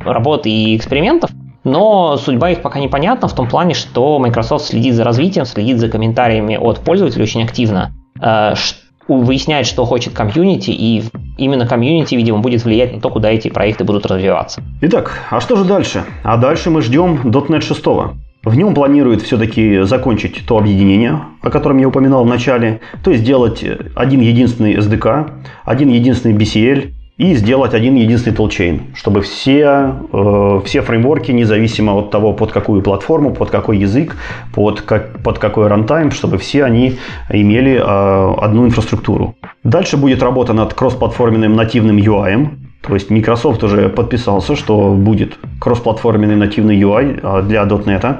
работ и экспериментов. Но судьба их пока непонятна в том плане, что Microsoft следит за развитием, следит за комментариями от пользователей очень активно, э, выясняет, что хочет комьюнити, и именно комьюнити, видимо, будет влиять на то, куда эти проекты будут развиваться. Итак, а что же дальше? А дальше мы ждем .NET 6. В нем планируют все-таки закончить то объединение, о котором я упоминал в начале, то есть сделать один единственный SDK, один единственный BCL и сделать один единственный толчейн, чтобы все, э, все фреймворки, независимо от того, под какую платформу, под какой язык, под, как, под какой рантайм, чтобы все они имели э, одну инфраструктуру. Дальше будет работа над кроссплатформенным нативным UI, то есть Microsoft уже подписался, что будет кроссплатформенный нативный UI э, для .NET.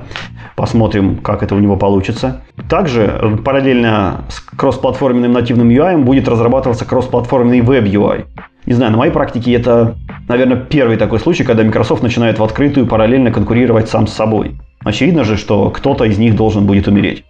Посмотрим, как это у него получится. Также параллельно с кроссплатформенным нативным UI будет разрабатываться кроссплатформенный Web UI. Не знаю, на моей практике это, наверное, первый такой случай, когда Microsoft начинает в открытую параллельно конкурировать сам с собой. Очевидно же, что кто-то из них должен будет умереть.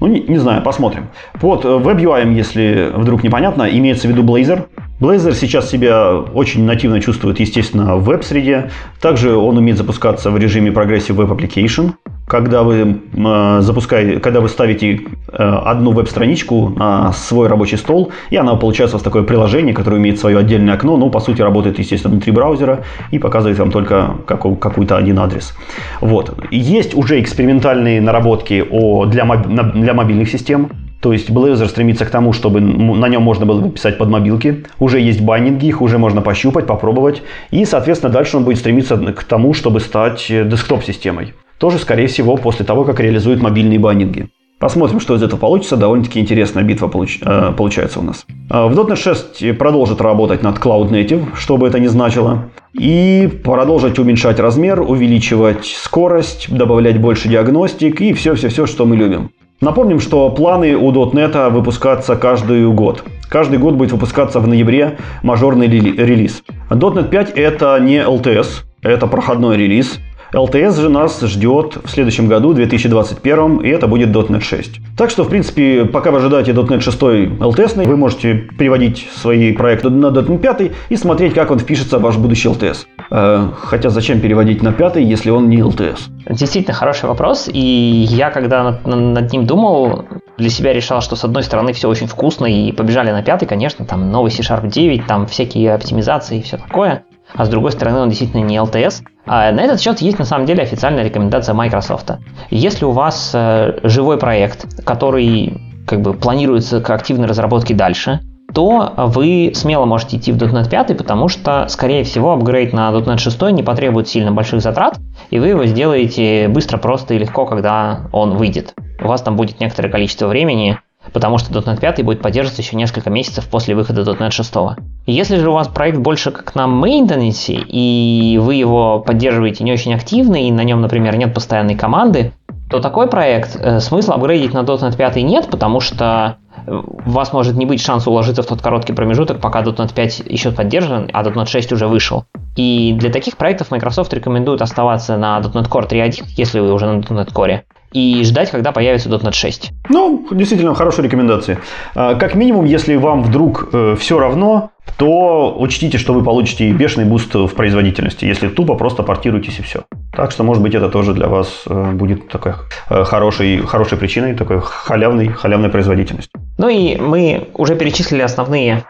Ну, не, не знаю, посмотрим. Под WebUI, если вдруг непонятно, имеется в виду Blazor. Blazor сейчас себя очень нативно чувствует, естественно, в веб-среде. Также он умеет запускаться в режиме Progressive Web Application. Когда вы э, запускаете, когда вы ставите э, одну веб-страничку на свой рабочий стол, и она получается у вас такое приложение, которое имеет свое отдельное окно, но по сути работает, естественно, внутри браузера и показывает вам только какой, какой-то один адрес. Вот. Есть уже экспериментальные наработки для мобильных систем. То есть Blazor стремится к тому, чтобы на нем можно было писать под мобилки. Уже есть байнинги, их уже можно пощупать, попробовать. И, соответственно, дальше он будет стремиться к тому, чтобы стать э, десктоп-системой. Тоже, скорее всего, после того, как реализует мобильные байнинги. Посмотрим, что из этого получится. Довольно-таки интересная битва получ... э, получается у нас. Э, в .NET 6 продолжит работать над Cloud Native, что бы это ни значило. И продолжить уменьшать размер, увеличивать скорость, добавлять больше диагностик и все-все-все, что мы любим. Напомним, что планы у .NET выпускаться каждый год. Каждый год будет выпускаться в ноябре мажорный релиз. .NET 5 это не LTS, это проходной релиз. LTS же нас ждет в следующем году, 2021, и это будет .NET 6. Так что, в принципе, пока вы ожидаете .NET 6 LTS, вы можете переводить свои проекты на .NET 5 и смотреть, как он впишется в ваш будущий LTS. Э, хотя зачем переводить на 5, если он не LTS? Действительно хороший вопрос, и я, когда над, над ним думал, для себя решал, что с одной стороны все очень вкусно, и побежали на пятый, конечно, там новый C-Sharp 9, там всякие оптимизации и все такое а с другой стороны он действительно не LTS. А на этот счет есть на самом деле официальная рекомендация Microsoft. Если у вас э, живой проект, который как бы планируется к активной разработке дальше, то вы смело можете идти в .NET 5, потому что, скорее всего, апгрейд на .NET 6 не потребует сильно больших затрат, и вы его сделаете быстро, просто и легко, когда он выйдет. У вас там будет некоторое количество времени, потому что .NET 5 будет поддерживаться еще несколько месяцев после выхода .NET 6. Если же у вас проект больше как на maintenance, и вы его поддерживаете не очень активно, и на нем, например, нет постоянной команды, то такой проект э, смысла апгрейдить на .NET 5 нет, потому что у вас может не быть шанса уложиться в тот короткий промежуток, пока .NET 5 еще поддержан, а .NET 6 уже вышел. И для таких проектов Microsoft рекомендует оставаться на .NET Core 3.1, если вы уже на .NET Core, и ждать, когда появится .NET 6. Ну, действительно, хорошие рекомендации. А, как минимум, если вам вдруг э, все равно, то учтите, что вы получите бешеный boost в производительности, если тупо просто портируетесь и все. Так что, может быть, это тоже для вас э, будет такой э, хорошей, хорошей причиной, такой халявной, халявной производительности. Ну и мы уже перечислили основные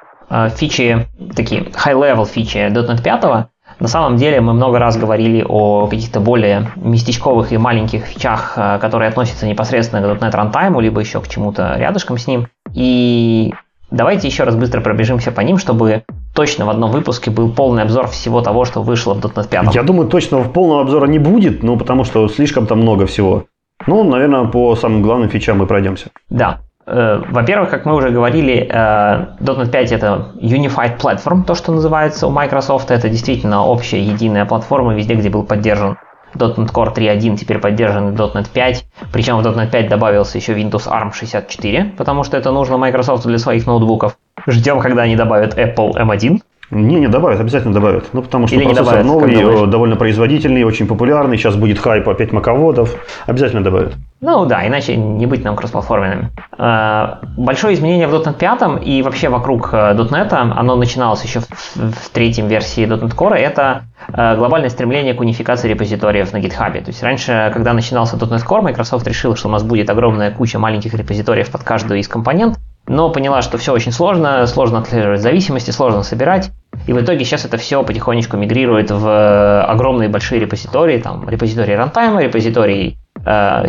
фичи, такие high-level фичи .NET 5. На самом деле мы много раз говорили о каких-то более местечковых и маленьких фичах, э, которые относятся непосредственно к .NET Runtime, либо еще к чему-то рядышком с ним. И давайте еще раз быстро пробежимся по ним, чтобы точно в одном выпуске был полный обзор всего того, что вышло в .NET 5. Я думаю, точно полного обзора не будет, ну потому что слишком там много всего. Ну, наверное, по самым главным фичам мы пройдемся. Да. Э, во-первых, как мы уже говорили, э, .NET 5 это Unified Platform, то, что называется у Microsoft. Это действительно общая единая платформа везде, где был поддержан .NET Core 3.1, теперь поддержан .NET 5. Причем в .NET 5 добавился еще Windows ARM 64, потому что это нужно Microsoft для своих ноутбуков. Ждем, когда они добавят Apple M1. Не, не добавят, обязательно добавят. Ну, потому что Или процессор добавят, новый, довольно производительный, очень популярный. Сейчас будет хайп опять маководов. Обязательно добавят. Ну да, иначе не быть нам кроссплатформенными. А, большое изменение в .NET 5 и вообще вокруг э, .NET, оно начиналось еще в, в третьем версии .NET Core, это э, глобальное стремление к унификации репозиториев на GitHub. То есть раньше, когда начинался .NET Core, Microsoft решила, что у нас будет огромная куча маленьких репозиториев под каждую из компонент, но поняла, что все очень сложно, сложно отслеживать зависимости, сложно собирать. И в итоге сейчас это все потихонечку мигрирует в огромные большие репозитории, там репозитории рантайма, репозитории э,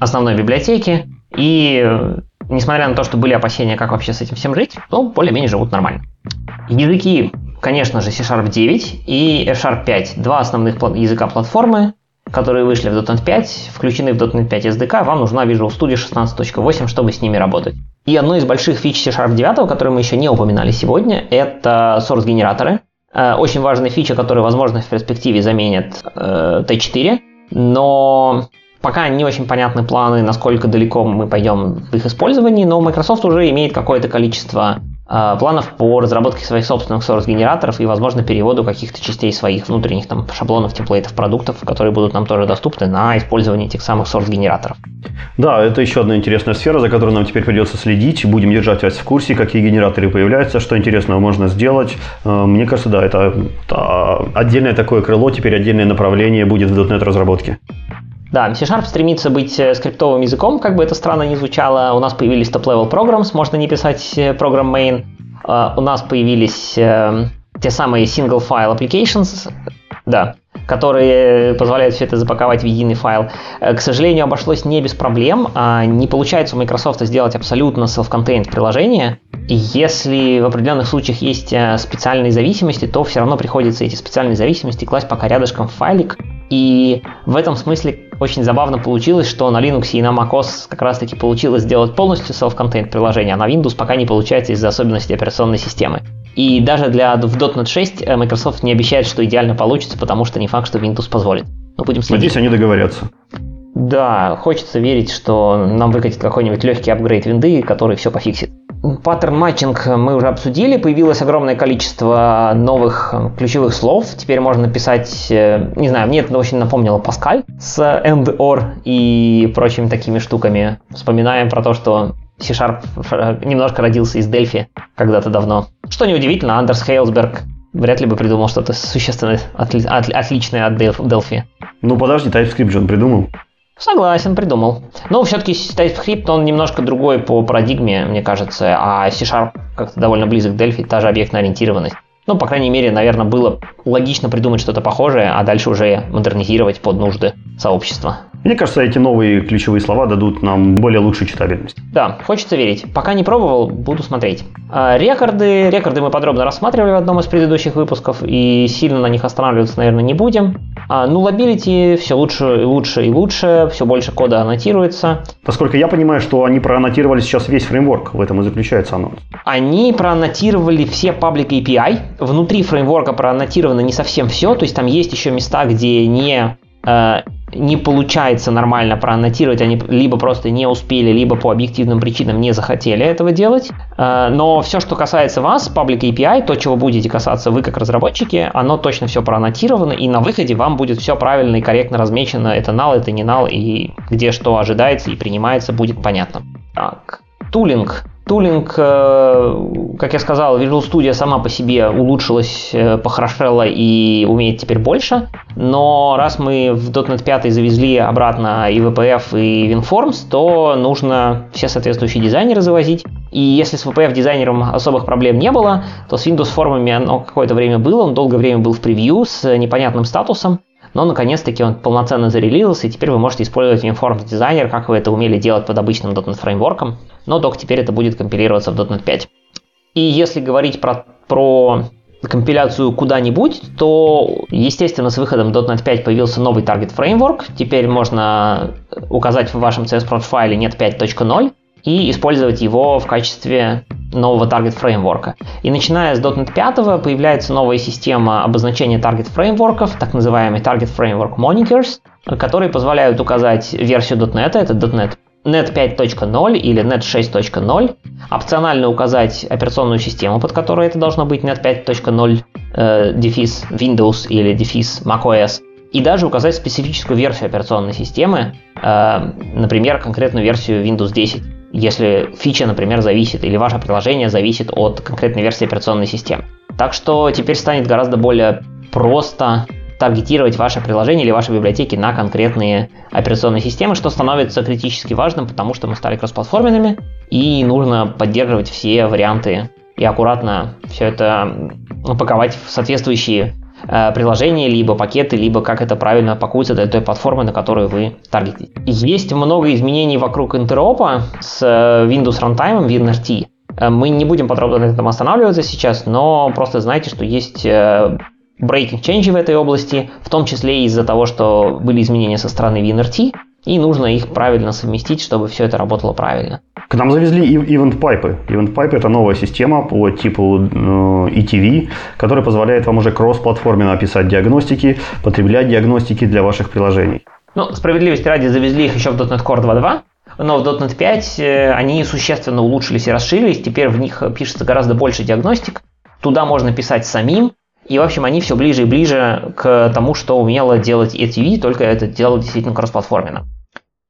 основной библиотеки. И несмотря на то, что были опасения, как вообще с этим всем жить, ну, более-менее живут нормально. Языки, конечно же, C-Sharp 9 и F-Sharp 5. Два основных языка платформы, которые вышли в .NET 5, включены в .NET 5 SDK, вам нужна Visual Studio 16.8, чтобы с ними работать. И одной из больших фич C-Sharp 9, которую мы еще не упоминали сегодня, это source-генераторы. Э, очень важная фича, которая, возможно, в перспективе заменит э, T4, но пока не очень понятны планы, насколько далеко мы пойдем в их использовании, но Microsoft уже имеет какое-то количество планов по разработке своих собственных source-генераторов и, возможно, переводу каких-то частей своих внутренних там, шаблонов, темплейтов, продуктов, которые будут нам тоже доступны на использование этих самых source-генераторов. Да, это еще одна интересная сфера, за которой нам теперь придется следить. Будем держать вас в курсе, какие генераторы появляются, что интересного можно сделать. Э, мне кажется, да, это, это отдельное такое крыло, теперь отдельное направление будет в .NET разработке. Да, C-Sharp стремится быть э, скриптовым языком, как бы это странно ни звучало. У нас появились top-level programs, можно не писать программ main. У нас появились те самые single file applications, да, которые позволяют все это запаковать в единый файл. К сожалению, обошлось не без проблем. А не получается у Microsoft сделать абсолютно self-contained приложение. Если в определенных случаях есть специальные зависимости, то все равно приходится эти специальные зависимости класть пока рядышком в файлик, и в этом смысле очень забавно получилось, что на Linux и на macOS как раз таки получилось сделать полностью self-contained приложение, а на Windows пока не получается из-за особенностей операционной системы. И даже для в .NET 6 э, Microsoft не обещает, что идеально получится, потому что не факт, что Windows позволит. Но будем следить. Надеюсь, они договорятся. Да, хочется верить, что нам выкатит какой-нибудь легкий апгрейд винды, который все пофиксит. Паттерн матчинг мы уже обсудили, появилось огромное количество новых ключевых слов. Теперь можно писать, э, не знаю, мне это очень напомнило Паскаль с and, or и прочими такими штуками. Вспоминаем про то, что C-Sharp э, немножко родился из Дельфи когда-то давно. Что неудивительно, Андерс Хейлсберг вряд ли бы придумал что-то существенно отли- от- отличное от Delphi. Ну подожди, TypeScript же он придумал. Согласен, придумал. Но все-таки TypeScript, он немножко другой по парадигме, мне кажется, а C-Sharp как-то довольно близок к Delphi, та же объектная ориентированность. Ну, по крайней мере, наверное, было логично придумать что-то похожее, а дальше уже модернизировать под нужды сообщества. Мне кажется, эти новые ключевые слова дадут нам более лучшую читабельность. Да, хочется верить. Пока не пробовал, буду смотреть. А, рекорды. Рекорды мы подробно рассматривали в одном из предыдущих выпусков, и сильно на них останавливаться, наверное, не будем. А, ну, nullability все лучше и лучше и лучше, все больше кода аннотируется. Насколько я понимаю, что они проаннотировали сейчас весь фреймворк, в этом и заключается оно. Они проаннотировали все public API. Внутри фреймворка проаннотировано не совсем все, то есть там есть еще места, где не не получается нормально проаннотировать, они либо просто не успели, либо по объективным причинам не захотели этого делать. Э, но все, что касается вас, Public API, то, чего будете касаться вы как разработчики, оно точно все проаннотировано, и на выходе вам будет все правильно и корректно размечено, это null, это не null, и где что ожидается и принимается, будет понятно. Так, тулинг. Тулинг, э, как я сказал, Visual Studio сама по себе улучшилась, э, похорошела и умеет теперь больше. Но раз мы в .NET 5 завезли обратно и VPF, и WinForms, то нужно все соответствующие дизайнеры завозить. И если с VPF дизайнером особых проблем не было, то с Windows формами оно какое-то время было, он долгое время был в превью с непонятным статусом но наконец-таки он полноценно зарелизился, и теперь вы можете использовать Informed Designer, как вы это умели делать под обычным .NET фреймворком, но только теперь это будет компилироваться в .NET 5. И если говорить про, про компиляцию куда-нибудь, то, естественно, с выходом .NET 5 появился новый Target Framework. Теперь можно указать в вашем CSProd файле net 5.0, и использовать его в качестве нового таргет фреймворка. И начиная с .NET 5 появляется новая система обозначения таргет фреймворков, так называемый Target Framework Monikers, которые позволяют указать версию .NET, это .NET Net 5.0 или Net 6.0, опционально указать операционную систему, под которой это должно быть Net 5.0, э, Windows или дефис macOS, и даже указать специфическую версию операционной системы, э, например, конкретную версию Windows 10 если фича, например, зависит, или ваше приложение зависит от конкретной версии операционной системы. Так что теперь станет гораздо более просто таргетировать ваше приложение или ваши библиотеки на конкретные операционные системы, что становится критически важным, потому что мы стали кроссплатформенными, и нужно поддерживать все варианты и аккуратно все это упаковать в соответствующие приложения, либо пакеты, либо как это правильно пакуется для той платформы, на которую вы таргетите. Есть много изменений вокруг интеропа с э, Windows Runtime, WinRT. Э, мы не будем подробно на этом останавливаться сейчас, но просто знайте, что есть breaking change в этой области, в том числе из-за того, что были изменения со стороны WinRT, и нужно их правильно совместить, чтобы все это работало правильно. К нам завезли Event Pipe. Event Pipe – это новая система по типу ETV, которая позволяет вам уже кросс-платформенно описать диагностики, потреблять диагностики для ваших приложений. Ну, справедливости ради, завезли их еще в .NET Core 2.2, но в .NET 5 э, они существенно улучшились и расширились, теперь в них пишется гораздо больше диагностик, туда можно писать самим, и, в общем, они все ближе и ближе к тому, что умело делать ETV, только это дело действительно кроссплатформенно.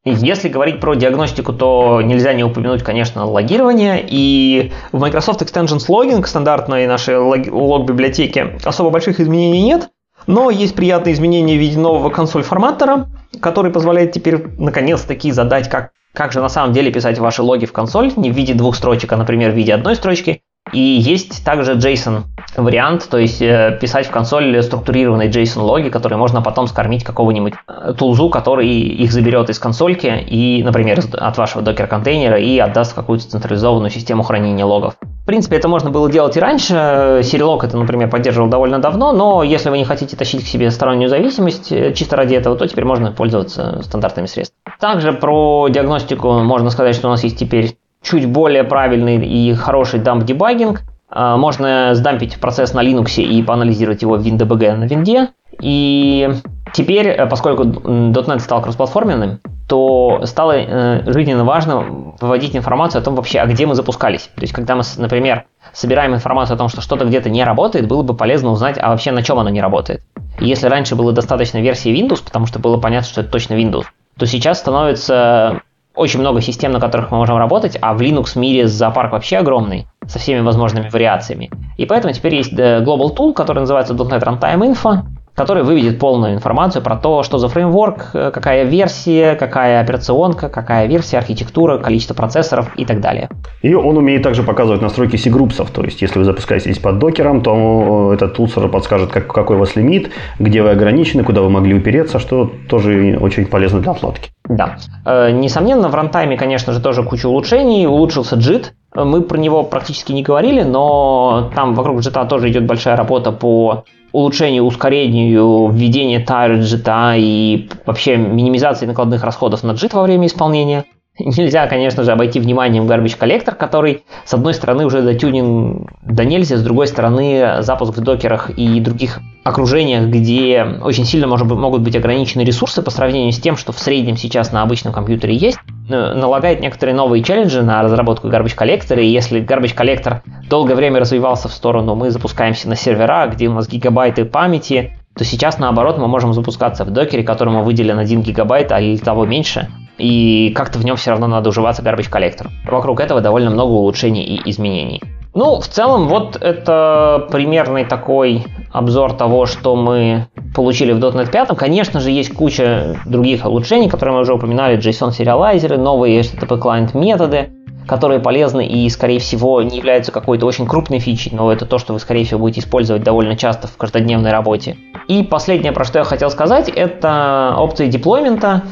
Если говорить про диагностику, то нельзя не упомянуть, конечно, логирование. И в Microsoft Extensions Logging, стандартной нашей лог-библиотеке, особо больших изменений нет. Но есть приятные изменения в виде нового консоль-форматора, который позволяет теперь наконец-таки задать, как, как же на самом деле писать ваши логи в консоль, не в виде двух строчек, а, например, в виде одной строчки, и есть также JSON вариант, то есть э, писать в консоль структурированные JSON логи, которые можно потом скормить какого-нибудь э, тулзу, который их заберет из консольки и, например, от вашего докер-контейнера и отдаст в какую-то централизованную систему хранения логов. В принципе, это можно было делать и раньше. Serilog это, например, поддерживал довольно давно, но если вы не хотите тащить к себе стороннюю зависимость э, чисто ради этого, то теперь можно пользоваться стандартными средствами. Также про диагностику можно сказать, что у нас есть теперь чуть более правильный и хороший дамп-дебагинг. А, можно сдампить процесс на Linux и поанализировать его в WinDBG на винде. И теперь, э, поскольку .NET стал кроссплатформенным, то стало э, жизненно важно выводить информацию о том вообще, а где мы запускались. То есть, когда мы, например, собираем информацию о том, что что-то где-то не работает, было бы полезно узнать, а вообще на чем оно не работает. Если раньше было достаточно версии Windows, потому что было понятно, что это точно Windows, то сейчас становится очень много систем, на которых мы можем работать, а в Linux мире зоопарк вообще огромный, со всеми возможными вариациями. И поэтому теперь есть э, Global Tool, который называется .NET Runtime Info, который выведет полную информацию про то, что за фреймворк, э, какая версия, какая операционка, какая версия, архитектура, количество процессоров и так далее. И он умеет также показывать настройки C-группсов, то есть если вы запускаетесь под докером, то э, этот тулсер подскажет, как, какой у вас лимит, где вы ограничены, куда вы могли упереться, что тоже очень полезно для отладки. Да. Э, несомненно, в рантайме, конечно же, тоже куча улучшений. Улучшился JIT. Мы про него практически не говорили, но там вокруг JIT тоже идет большая работа по улучшению, ускорению введения тайр JIT и вообще минимизации накладных расходов на JIT во время исполнения. Нельзя, конечно же, обойти вниманием Garbage Collector, который, с одной стороны, уже дотюнен до нельзя, с другой стороны, запуск в докерах и других окружениях, где очень сильно может, могут быть ограничены ресурсы по сравнению с тем, что в среднем сейчас на обычном компьютере есть, налагает некоторые новые челленджи на разработку Garbage Collector, и если Garbage Collector долгое время развивался в сторону, мы запускаемся на сервера, где у нас гигабайты памяти, то сейчас, наоборот, мы можем запускаться в докере, которому выделен 1 гигабайт, а или того меньше, и как-то в нем все равно надо уживаться garbage коллектор. Вокруг этого довольно много улучшений и изменений. Ну, в целом, вот это примерный такой обзор того, что мы получили в .NET 5. Конечно же, есть куча других улучшений, которые мы уже упоминали, JSON-сериалайзеры, новые HTTP client методы, которые полезны и, скорее всего, не являются какой-то очень крупной фичей, но это то, что вы, скорее всего, будете использовать довольно часто в каждодневной работе. И последнее, про что я хотел сказать, это опции деплоймента.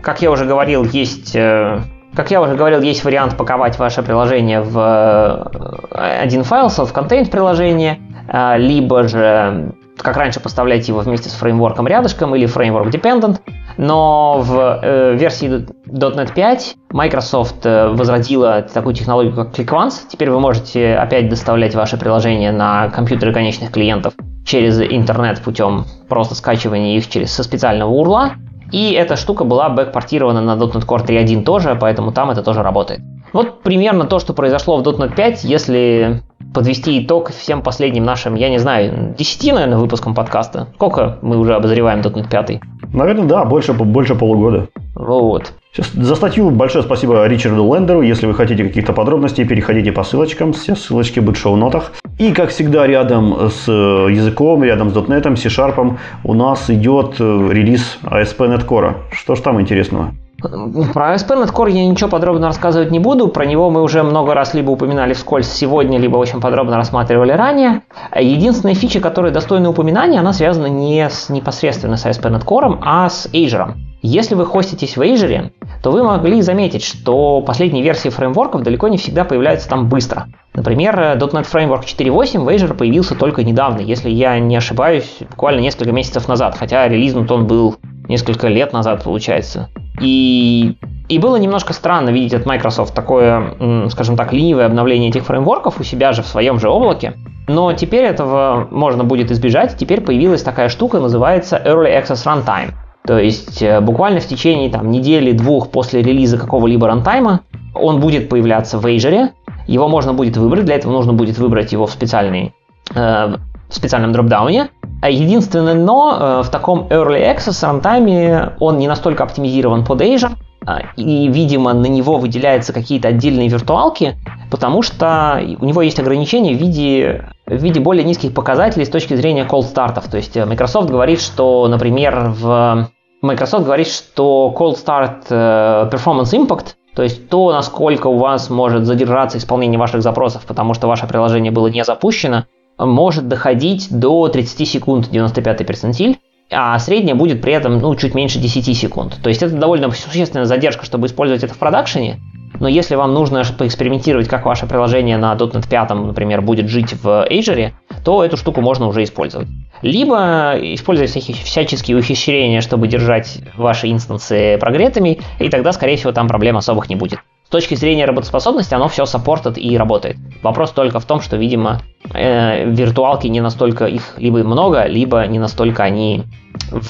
Как я уже говорил, есть э, как я уже говорил, есть вариант паковать ваше приложение в э, один файл, self-contained приложение, э, либо же, как раньше, поставлять его вместе с фреймворком рядышком или фреймворк dependent. Но в э, версии .NET 5 Microsoft возродила такую технологию, как ClickOnce. Теперь вы можете опять доставлять ваше приложение на компьютеры конечных клиентов через интернет путем просто скачивания их через со специального урла. И эта штука была бэкпортирована на .NET Core 3.1 тоже, поэтому там это тоже работает. Вот примерно то, что произошло в .NET 5, если подвести итог всем последним нашим, я не знаю, 10, наверное, выпускам подкаста. Сколько мы уже обозреваем .NET 5? Наверное, да, больше, больше полугода. Вот. За статью большое спасибо Ричарду Лендеру. Если вы хотите каких-то подробностей, переходите по ссылочкам. Все ссылочки будут в шоу-нотах. И, как всегда, рядом с э, языком, рядом с .NET, C-Sharp у нас идет э, релиз ASP.NET Core. Что ж там интересного? Про ASP.NET Core я ничего подробно рассказывать не буду. Про него мы уже много раз либо упоминали вскользь сегодня, либо очень подробно рассматривали ранее. Единственная фича, которая достойна упоминания, она связана не с непосредственно с ASP.NET Core, а с Azure. Если вы хоститесь в Azure, то вы могли заметить, что последние версии фреймворков далеко не всегда появляются там быстро. Например, .NET Framework 4.8 в Azure появился только недавно, если я не ошибаюсь, буквально несколько месяцев назад, хотя релизнут он был несколько лет назад, получается. И, и было немножко странно видеть от Microsoft такое, скажем так, ленивое обновление этих фреймворков у себя же в своем же облаке. Но теперь этого можно будет избежать. Теперь появилась такая штука, называется Early Access Runtime. То есть э, буквально в течение там, недели-двух после релиза какого-либо рантайма он будет появляться в Azure, его можно будет выбрать, для этого нужно будет выбрать его в, специальный, э, в специальном дропдауне. А единственное но э, в таком Early Access рантайме он не настолько оптимизирован под Azure, а, и, видимо, на него выделяются какие-то отдельные виртуалки, потому что у него есть ограничения в виде, в виде более низких показателей с точки зрения cold стартов. То есть э, Microsoft говорит, что, например, в Microsoft говорит, что cold start э, performance impact, то есть то, насколько у вас может задержаться исполнение ваших запросов, потому что ваше приложение было не запущено, может доходить до 30 секунд 95 перцентиль а средняя будет при этом ну, чуть меньше 10 секунд. То есть это довольно существенная задержка, чтобы использовать это в продакшене, но если вам нужно поэкспериментировать, как ваше приложение на .NET 5, например, будет жить в Azure, то эту штуку можно уже использовать. Либо использовать всяческие ухищрения, чтобы держать ваши инстансы прогретыми, и тогда, скорее всего, там проблем особых не будет. С точки зрения работоспособности оно все саппортит и работает. Вопрос только в том, что, видимо, э, виртуалки не настолько их либо много, либо не настолько они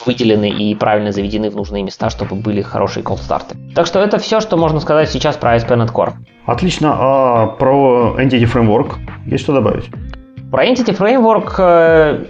выделены и правильно заведены в нужные места, чтобы были хорошие колд-старты. Так что это все, что можно сказать сейчас про ASP.NET Core. Отлично. А про Entity Framework есть что добавить? Про Entity Framework э,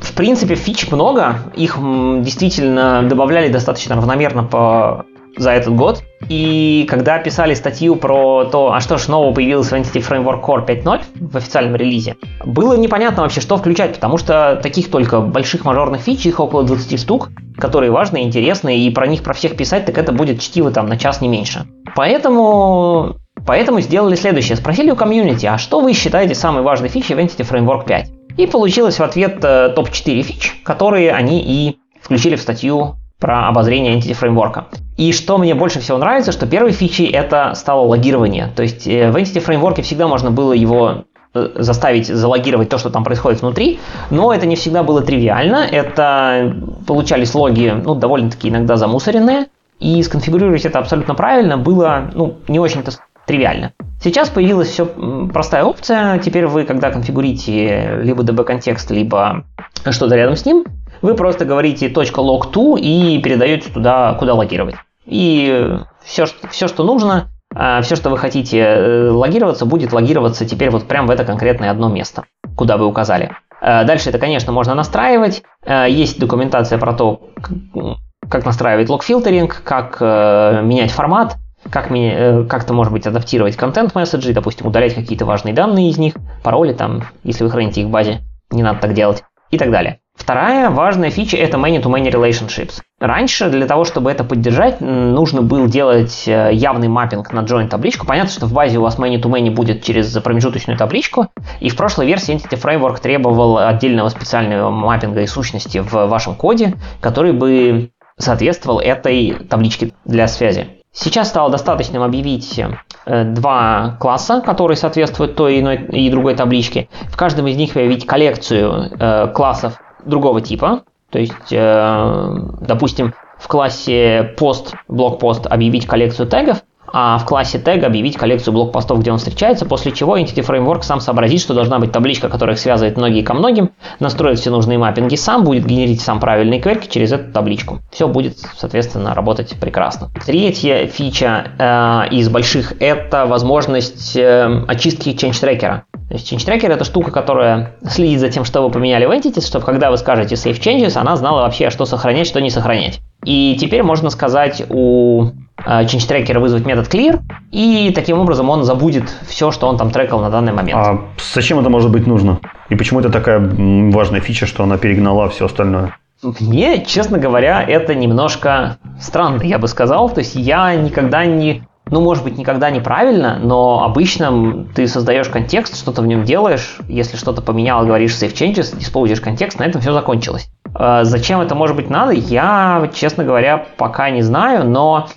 в принципе, фич много, их действительно добавляли достаточно равномерно по за этот год. И когда писали статью про то, а что ж нового появилось в Entity Framework Core 5.0 в официальном релизе, было непонятно вообще, что включать, потому что таких только больших мажорных фич, их около 20 штук, которые важны, интересны, и про них про всех писать, так это будет чтиво там на час не меньше. Поэтому Поэтому сделали следующее. Спросили у комьюнити, а что вы считаете самой важной фичей в Entity Framework 5? И получилось в ответ э, топ-4 фич, которые они и включили в статью про обозрение Entity Framework. И что мне больше всего нравится, что первой фичей это стало логирование. То есть э, в Entity Framework всегда можно было его э, заставить залогировать то, что там происходит внутри, но это не всегда было тривиально. Это получались логи, ну, довольно-таки иногда замусоренные, и сконфигурировать это абсолютно правильно было, ну, не очень-то тривиально. Сейчас появилась все простая опция. Теперь вы, когда конфигурите либо DB-контекст, либо что-то рядом с ним, вы просто говорите .log2 и передаете туда, куда логировать. И все, все что нужно, а, все, что вы хотите э, логироваться, будет логироваться теперь вот прямо в это конкретное одно место, куда вы указали. А, дальше это, конечно, можно настраивать. А, есть документация про то, как настраивать лог-фильтеринг, как э, менять формат, как э, как-то, может быть, адаптировать контент-месседжи, допустим, удалять какие-то важные данные из них, пароли там, если вы храните их в базе, не надо так делать, и так далее. Вторая важная фича – это many-to-many relationships. Раньше для того, чтобы это поддержать, нужно было делать э, явный маппинг на join табличку. Понятно, что в базе у вас many-to-many будет через промежуточную табличку, и в прошлой версии Entity Framework требовал отдельного специального маппинга и сущности в вашем коде, который бы соответствовал этой табличке для связи. Сейчас стало достаточным объявить э, два класса, которые соответствуют той иной и другой табличке. В каждом из них появить коллекцию э, классов другого типа. То есть, э, допустим, в классе пост, блокпост объявить коллекцию тегов, а в классе тег объявить коллекцию блокпостов, где он встречается, после чего Entity Framework сам сообразит, что должна быть табличка, которая связывает многие ко многим, настроит все нужные маппинги сам, будет генерить сам правильные кверки через эту табличку. Все будет, соответственно, работать прекрасно. Третья фича э, из больших – это возможность э, очистки change трекера. То есть change tracker это штука, которая следит за тем, что вы поменяли в Entity, чтобы когда вы скажете save changes, она знала вообще, что сохранять, что не сохранять. И теперь можно сказать у Э, change трекера вызвать метод clear, и таким образом он забудет все, что он там трекал на данный момент. А зачем это может быть нужно? И почему это такая важная фича, что она перегнала все остальное? Мне, честно говоря, это немножко странно, я бы сказал. То есть я никогда не ну, может быть, никогда неправильно, но обычно ты создаешь контекст, что-то в нем делаешь, если что-то поменял, говоришь save changes, диспоузишь контекст, на этом все закончилось. Э, зачем это может быть надо, я, честно говоря, пока не знаю, но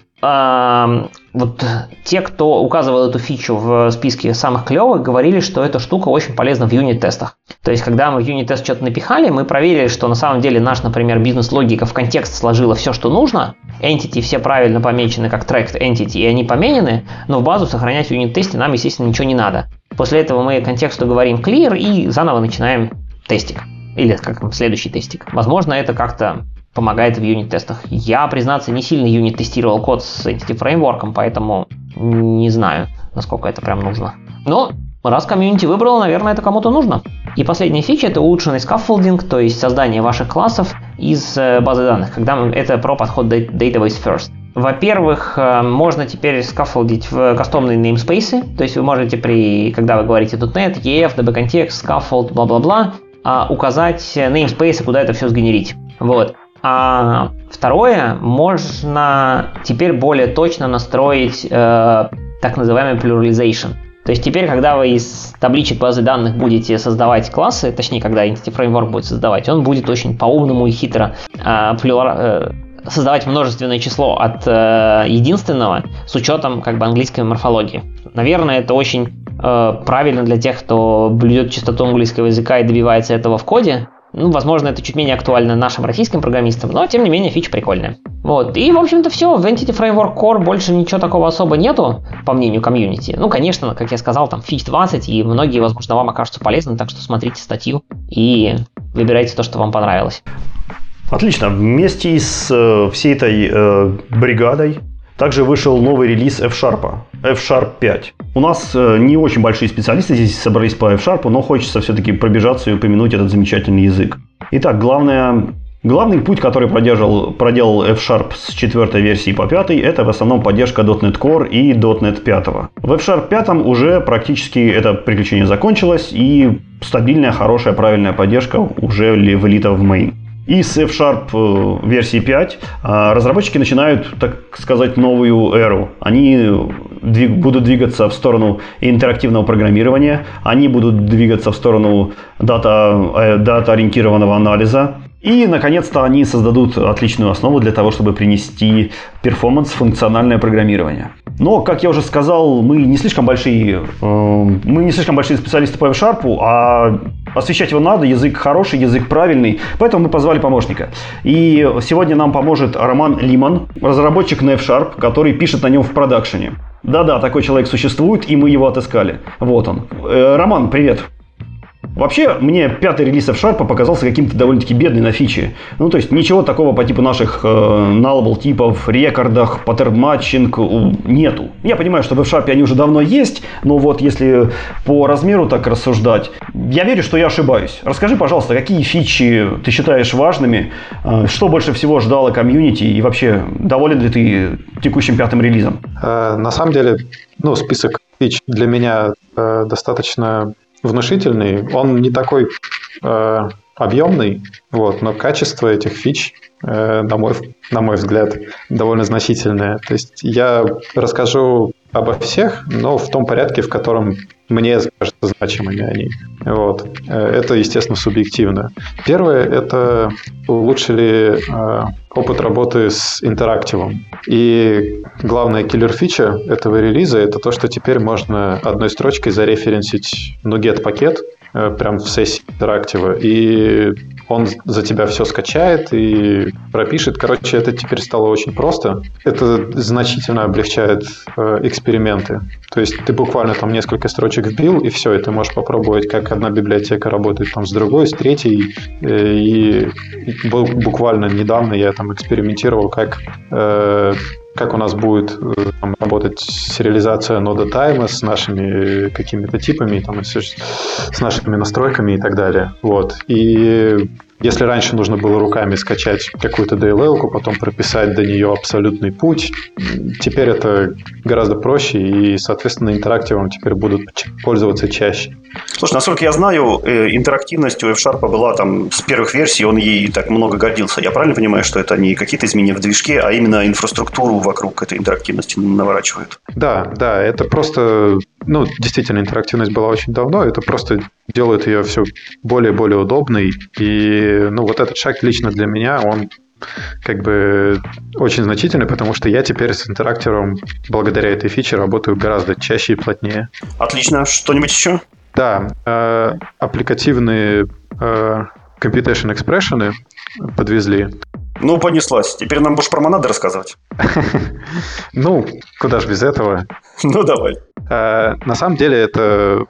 вот те, кто указывал эту фичу в списке самых клевых, говорили, что эта штука очень полезна в юнит-тестах. То есть, когда мы в юнит-тест что-то напихали, мы проверили, что на самом деле наш, например, бизнес-логика в контекст сложила все, что нужно, entity все правильно помечены как tracked entity, и они поменены, но в базу сохранять в юнит-тесте нам, естественно, ничего не надо. После этого мы контексту говорим clear и заново начинаем тестик. Или как следующий тестик. Возможно, это как-то помогает в юнит-тестах. Я, признаться, не сильно юнит-тестировал код с Entity Framework, поэтому не знаю, насколько это прям нужно. Но раз комьюнити выбрал, наверное, это кому-то нужно. И последняя фича – это улучшенный скаффолдинг, то есть создание ваших классов из э, базы данных, когда это про подход database first. Во-первых, э, можно теперь скаффолдить в кастомные namespace, то есть вы можете при, когда вы говорите dotnet ef dbcontext scaffold, бла-бла-бла, а, указать namespace, куда это все сгенерить. Вот. А второе, можно теперь более точно настроить э, так называемый pluralization. То есть теперь, когда вы из табличек базы данных будете создавать классы, точнее, когда Entity Framework будет создавать, он будет очень по-умному и хитро э, плюра, э, создавать множественное число от э, единственного с учетом как бы английской морфологии. Наверное, это очень э, правильно для тех, кто блюдет чистоту английского языка и добивается этого в коде. Ну, возможно, это чуть менее актуально нашим российским программистам, но, тем не менее, фича прикольная. Вот. И, в общем-то, все. В Entity Framework Core больше ничего такого особо нету, по мнению комьюнити. Ну, конечно, как я сказал, там фич 20, и многие, возможно, вам окажутся полезны, так что смотрите статью и выбирайте то, что вам понравилось. Отлично. Вместе с э, всей этой э, бригадой также вышел новый релиз F-Sharp, F-Sharp 5. У нас э, не очень большие специалисты здесь собрались по F-Sharp, но хочется все-таки пробежаться и упомянуть этот замечательный язык. Итак, главное, главный путь, который проделал, проделал F-Sharp с четвертой версии по пятой, это в основном поддержка .NET Core и .NET 5. В F-Sharp 5 уже практически это приключение закончилось, и стабильная, хорошая, правильная поддержка уже влита в main. И с F-Sharp э, версии 5 а, разработчики начинают, так сказать, новую эру. Они двиг, будут двигаться в сторону интерактивного программирования, они будут двигаться в сторону дата, э, дата-ориентированного анализа, и, наконец-то, они создадут отличную основу для того, чтобы принести перформанс, функциональное программирование. Но, как я уже сказал, мы не слишком большие, э, мы не слишком большие специалисты по F-Sharp, а освещать его надо, язык хороший, язык правильный, поэтому мы позвали помощника. И сегодня нам поможет Роман Лиман, разработчик на F-Sharp, который пишет на нем в продакшене. Да-да, такой человек существует, и мы его отыскали. Вот он. Э, Роман, привет. Вообще, мне пятый релиз F-Sharp показался каким-то довольно-таки бедный на фичи. Ну, то есть, ничего такого по типу наших э, nullable типов, рекордах, pattern matching нету. Я понимаю, что в F-Sharp они уже давно есть, но вот если по размеру так рассуждать, я верю, что я ошибаюсь. Расскажи, пожалуйста, какие фичи ты считаешь важными, э, что больше всего ждало комьюнити и вообще доволен ли ты текущим пятым релизом? Э, на самом деле, ну, список фич для меня э, достаточно внушительный. Он не такой э, объемный, вот, но качество этих фич, э, на, мой, на мой взгляд, довольно значительное. То есть я расскажу обо всех, но в том порядке, в котором мне кажется значимыми они. Вот. Э, это, естественно, субъективно. Первое — это улучшили э, опыт работы с интерактивом. И главная киллер-фича этого релиза — это то, что теперь можно одной строчкой зареференсить NuGet пакет э, прям в сессии интерактива, и он за тебя все скачает и пропишет. Короче, это теперь стало очень просто. Это значительно облегчает э, эксперименты. То есть ты буквально там несколько строчек вбил, и все, и ты можешь попробовать, как одна библиотека работает там с другой, с третьей. Э, и, буквально недавно я там экспериментировал, как э, как у нас будет э, там, работать сериализация нода тайма с нашими какими-то типами, там, с нашими настройками и так далее. Вот. И если раньше нужно было руками скачать какую-то DLL, потом прописать до нее абсолютный путь, теперь это гораздо проще, и, соответственно, интерактивом теперь будут пользоваться чаще. Слушай, насколько я знаю, э, интерактивность у F-Sharp была там с первых версий, он ей так много гордился. Я правильно понимаю, что это не какие-то изменения в движке, а именно инфраструктуру вокруг этой интерактивности наворачивают? Да, да, это просто, ну, действительно, интерактивность была очень давно, это просто делает ее все более и более удобной, и ну, вот этот шаг лично для меня, он как бы очень значительный, потому что я теперь с интерактором благодаря этой фиче работаю гораздо чаще и плотнее. Отлично. Что-нибудь еще? Да. Э, аппликативные э, computation expression подвезли. Ну, понеслась. Теперь нам будешь про монады рассказывать. Ну, куда же без этого? Ну, давай. Э, на самом деле это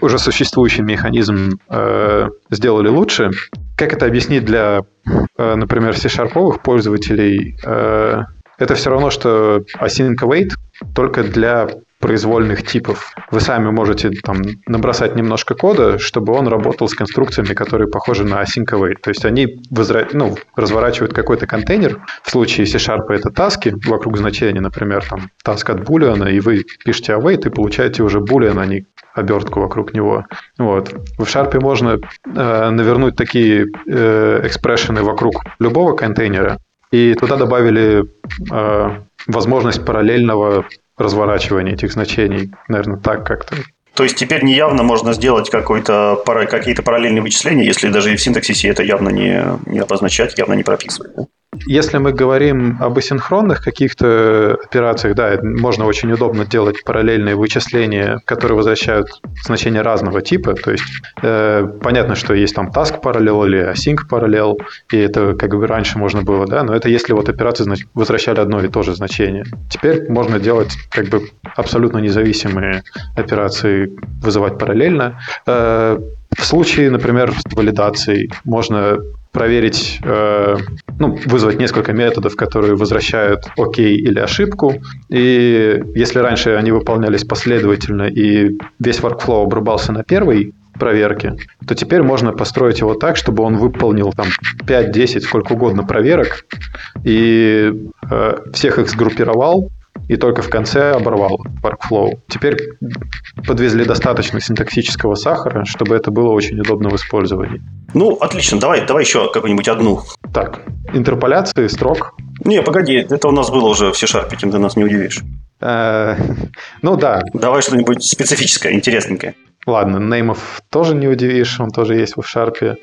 уже существующий механизм э, сделали лучше. Как это объяснить для, э, например, C-шарповых пользователей? Э, это все равно, что async await, только для произвольных типов. Вы сами можете там набросать немножко кода, чтобы он работал с конструкциями, которые похожи на async await. То есть они возра... ну, разворачивают какой-то контейнер. В случае C-Sharp это таски вокруг значения, например, там task от boolean, и вы пишете await и получаете уже boolean, а не обертку вокруг него. Вот. В Sharp можно э, навернуть такие э, экспрессионы вокруг любого контейнера, и туда добавили э, возможность параллельного разворачивания этих значений. Наверное, так как-то. То есть теперь неявно можно сделать какой-то, какие-то параллельные вычисления, если даже и в синтаксисе это явно не, не обозначать, явно не прописывать. Да? Если мы говорим об асинхронных каких-то операциях, да, можно очень удобно делать параллельные вычисления, которые возвращают значения разного типа. То есть э, понятно, что есть там task параллел или async параллел, и это как бы раньше можно было, да, но это если вот операции значит, возвращали одно и то же значение. Теперь можно делать как бы абсолютно независимые операции, вызывать параллельно. Э, в случае, например, валидации можно проверить, э, ну, вызвать несколько методов, которые возвращают окей или ошибку. И если раньше они выполнялись последовательно и весь workflow обрубался на первой проверке, то теперь можно построить его так, чтобы он выполнил там 5-10, сколько угодно проверок, и э, всех их сгруппировал, и только в конце оборвал workflow. Теперь подвезли достаточно синтаксического сахара, чтобы это было очень удобно в использовании. Ну, отлично. Давай, давай еще какую-нибудь одну. Так, интерполяции, строк. Не, погоди, это у нас было уже в C-Sharp, этим ты нас не удивишь. Э, ну да. Давай что-нибудь специфическое, интересненькое. Ладно, неймов тоже не удивишь, он тоже есть в Sharp.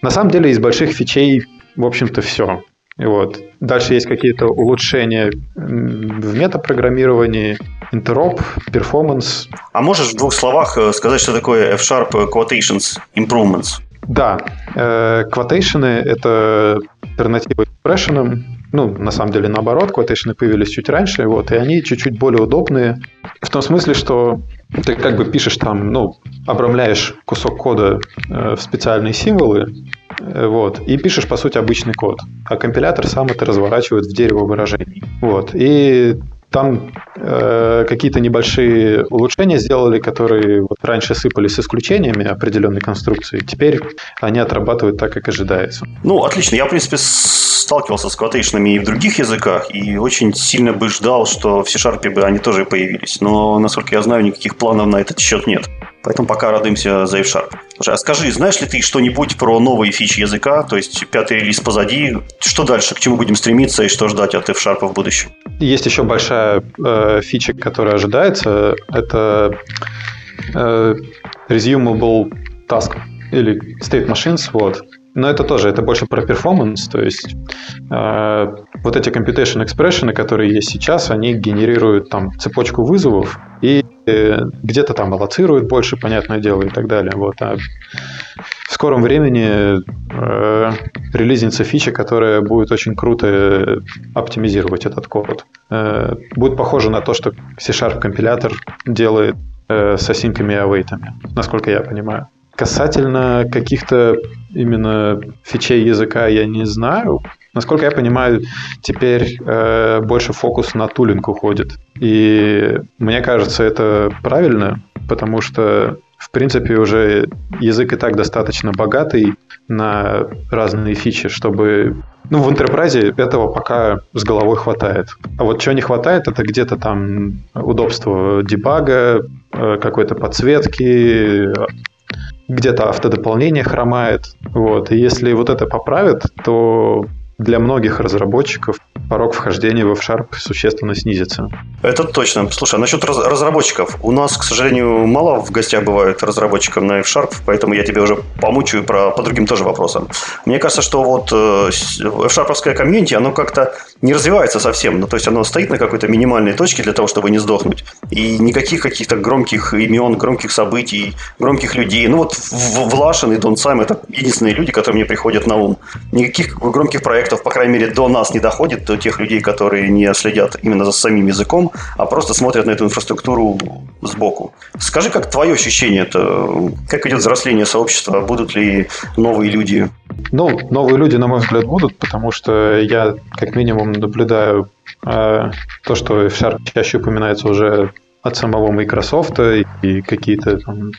На самом деле из больших фичей, в общем-то, все. Вот. Дальше есть какие-то улучшения в метапрограммировании, интероп, перформанс. А можешь в двух словах э, сказать, что такое F-Sharp Quotations Improvements? Да, э, quotation это альтернатива expression. Ну, на самом деле, наоборот, quotation появились чуть раньше, вот, и они чуть-чуть более удобные. В том смысле, что ты как бы пишешь там, ну, обрамляешь кусок кода э, в специальные символы, э, вот, и пишешь, по сути, обычный код. А компилятор сам это разворачивает в дерево выражений. Вот, и там э, какие-то небольшие улучшения сделали, которые вот раньше сыпались исключениями определенной конструкции. Теперь они отрабатывают так, как ожидается. Ну, отлично. Я, в принципе, сталкивался с квотейшнами и в других языках, и очень сильно бы ждал, что в C-Sharp бы они тоже появились. Но, насколько я знаю, никаких планов на этот счет нет. Поэтому пока радуемся за F-Sharp. Слушай, а скажи, знаешь ли ты что-нибудь про новые фичи языка? То есть пятый релиз позади. Что дальше? К чему будем стремиться и что ждать от F-Sharp в будущем? Есть еще большая э, фича, которая ожидается. Это э, resumable task или state machines. Вот. Но это тоже, это больше про перформанс, то есть э, вот эти computation expression, которые есть сейчас, они генерируют там цепочку вызовов и э, где-то там аллоцируют больше, понятное дело, и так далее. Вот. А в скором времени э, релизница фича, которая будет очень круто оптимизировать этот код. Э, будет похоже на то, что C-Sharp компилятор делает э, с осинками и авейтами, насколько я понимаю. Касательно каких-то именно фичей языка я не знаю. Насколько я понимаю, теперь э, больше фокус на тулинг уходит. И мне кажется, это правильно, потому что, в принципе, уже язык и так достаточно богатый на разные фичи, чтобы... Ну, в интерпрайзе этого пока с головой хватает. А вот чего не хватает, это где-то там удобство дебага, э, какой-то подсветки, где-то автодополнение хромает. Вот. И если вот это поправят, то для многих разработчиков порог вхождения в F-Sharp существенно снизится. Это точно. Слушай, а насчет раз- разработчиков. У нас, к сожалению, мало в гостях бывает разработчиков на F-Sharp, поэтому я тебе уже помучаю про, по другим тоже вопросам. Мне кажется, что вот э, F-Sharp комьюнити, оно как-то не развивается совсем. Ну, то есть оно стоит на какой-то минимальной точке для того, чтобы не сдохнуть. И никаких каких-то громких имен, громких событий, громких людей. Ну вот Влашин и Дон Сайм – это единственные люди, которые мне приходят на ум. Никаких громких проектов проектов, по крайней мере, до нас не доходит, до тех людей, которые не следят именно за самим языком, а просто смотрят на эту инфраструктуру сбоку. Скажи, как твое ощущение это, как идет взросление сообщества, будут ли новые люди? Ну, новые люди, на мой взгляд, будут, потому что я, как минимум, наблюдаю э, то, что в Sharp чаще упоминается уже от самого Microsoft и какие-то там